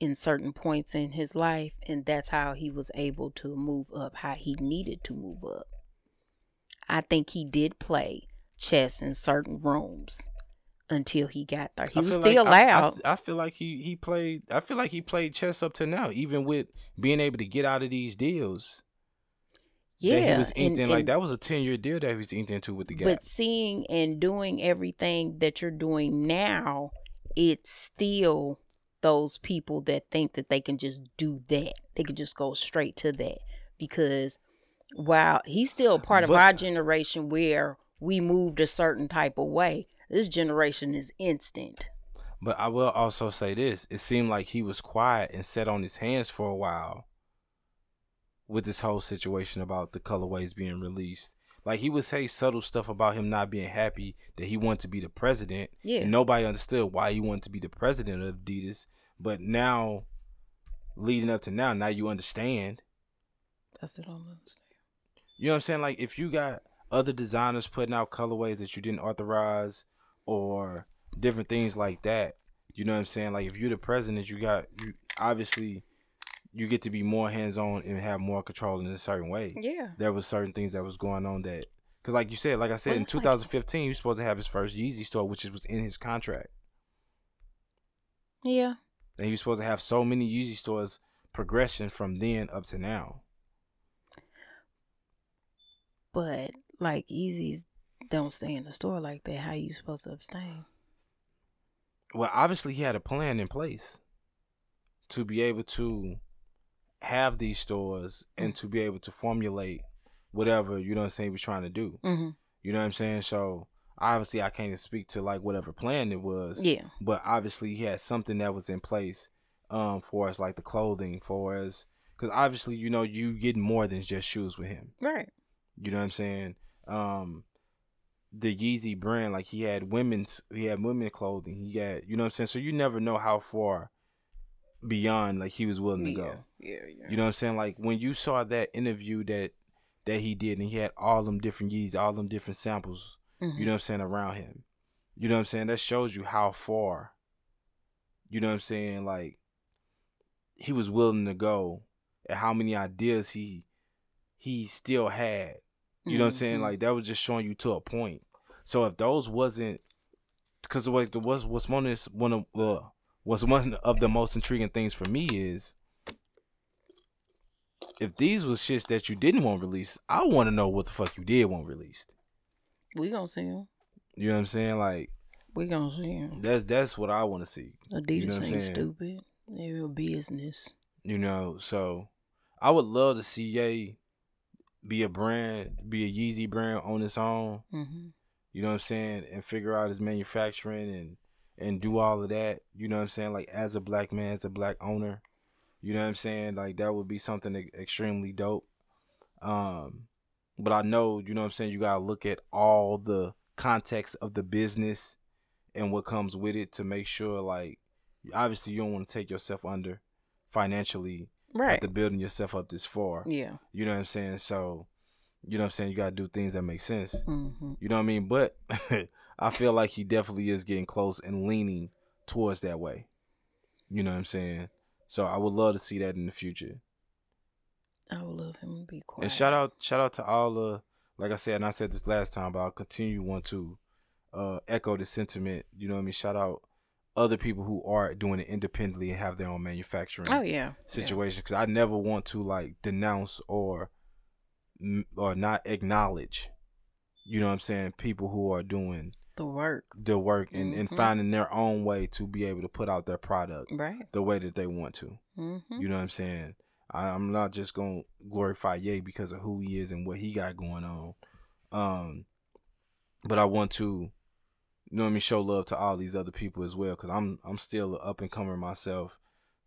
in certain points in his life, and that's how he was able to move up how he needed to move up. I think he did play chess in certain rooms until he got there. He was still like, I- I s- I, feel like he he played. I feel like he played chess up to now, even with being able to get out of these deals. yeah, that he was inked and- in. Like and- that was a ten year deal that he was inked into with the Gap. But seeing and doing everything that you're doing now, it's still those people that think that they can just do that. They can just go straight to that. Because while he's still part of But- our generation where we moved a certain type of way, this generation is instant. But I will also say this: it seemed like he was quiet and sat on his hands for a while with this whole situation about the colorways being released. Like he would say subtle stuff about him not being happy that he wanted to be the president. Yeah. And nobody understood why he wanted to be the president of Adidas. But now, leading up to now, now you understand. That's what I don't understand. You know what I'm saying? Like if you got other designers putting out colorways that you didn't authorize or different things like that, you know what I'm saying? Like if you're the president, you got you obviously you get to be more hands on and have more control in a certain way. Yeah. There was certain things that was going on that because like you said, like I said, Well, in it's like- 2015, he was supposed to have his first Yeezy store, which was in his contract, Yeah. and he was supposed to have so many Yeezy stores progression from then up to now. But like Yeezys don't stay in the store like that. How you supposed to abstain? well obviously he had a plan in place to be able to have these stores and to be able to formulate whatever you know what I'm saying he was trying to do. Mm-hmm. You know what I'm saying? So obviously I can't speak to like whatever plan it was. Yeah. But obviously he had something that was in place um for us like the clothing for us because obviously you know you getting more than just shoes with him. Right. You know what I'm saying? Um the Yeezy brand, like he had women's he had women clothing. He had you know what I'm saying? So you never know how far beyond like he was willing to yeah. go. Yeah. Yeah. You know what I'm saying? Like when you saw that interview that that he did and he had all them different Yeezys, all them different samples, Mhm. you know what I'm saying, around him. You know what I'm saying? That shows you how far, you know what I'm saying, like he was willing to go and how many ideas he he still had. You know what I'm saying? Mhm. Like that was just showing you to a point. So if those wasn't because what the was what's one is one of uh, what's one of the most intriguing things for me is if these was shits that you didn't want released, I want to know what the fuck you did want released. we gonna see him. You know what I'm saying? Like We gonna see him. that's that's what I want to see. Adidas know what ain't saying? stupid. They're a business. You know, so I would love to see Ye be a brand, be a Yeezy brand on its own. Mm-hmm. You know what I'm saying, and figure out his manufacturing and and do all of that. You know what I'm saying, like as a black man, as a black owner. You know what I'm saying, like that would be something extremely dope. Um, but I know, you know what I'm saying, you gotta look at all the context of the business and what comes with it to make sure, like, obviously you don't want to take yourself under financially Right. after building yourself up this far. yeah. You know what I'm saying? So, you know what I'm saying? You gotta do things that make sense. Mm-hmm. You know what I mean? But I feel like he definitely is getting close and leaning towards that way. You know what I'm saying? So I would love to see that in the future. I would love him to be quiet. And shout out shout out to all the like I said, and I said this last time, but I'll continue want to uh echo the sentiment. You know what I mean? Shout out other people who are doing it independently and have their own manufacturing Oh yeah. situation because I never want to like denounce or or not acknowledge, you know what I'm saying, people who are doing The work. the work and, and Mhm. finding their own way to be able to put out their product Right. the way that they want to. Mm-hmm. You know what I'm saying? I, I'm not just gonna glorify Ye because of who he is and what he got going on. Um, but I want to, you know what I mean, show love to all these other people as well because I'm I'm still an up and comer myself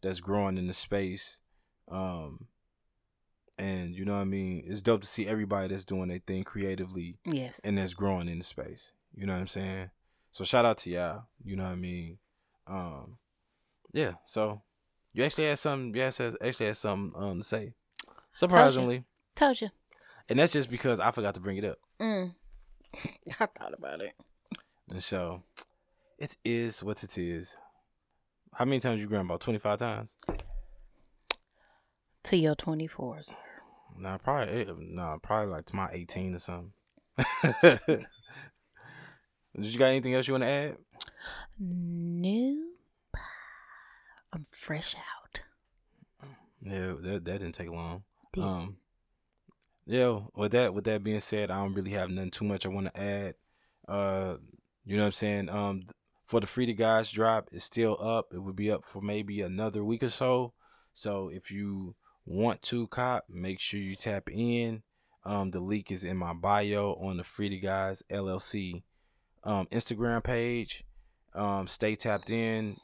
that's growing in the space. Um, and you know what I mean. It's dope to see everybody that's doing their thing creatively Yes. and that's growing in the space. You know what I'm saying? So shout out to y'all. You know what I mean? Um, yeah. So you actually had something. You actually actually had something um to say. Surprisingly, Told you. and that's just because I forgot to bring it up. Mm. I thought about it. And so it is what it is. How many times you grown? About twenty five times. To your twenty fours. Nah, probably. eh, Nah, probably like to my eighteen or something. Did you got anything else you want to add? Nope. I'm fresh out. Yeah, that that didn't take long. Um, yeah. With that, with that being said, I don't really have nothing too much I want to add. Uh, you know what I'm saying? Um, for the free to guys drop, it's still up. It would be up for maybe another week or so. So if you want to cop, make sure you tap in. Um, the link is in my bio on the Free to Guys LLC um Instagram page. Um, stay tapped in.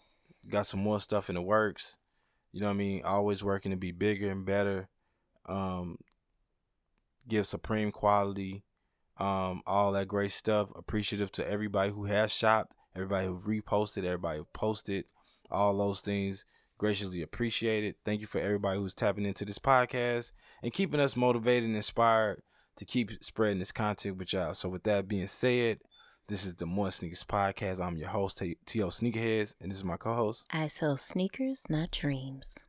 Got some more stuff in the works. You know what I mean? Always working to be bigger and better. Um, give supreme quality. Um, all that great stuff. Appreciative to everybody who has shopped, everybody who reposted, everybody who posted, all those things. Graciously appreciated. Thank you for everybody who's tapping into this podcast and keeping us motivated and inspired to keep spreading this content with y'all. So, with that being said, this is the More Sneakers Podcast. I'm your host, T.O. Sneakerheads, and this is my co host. I sell sneakers, not dreams.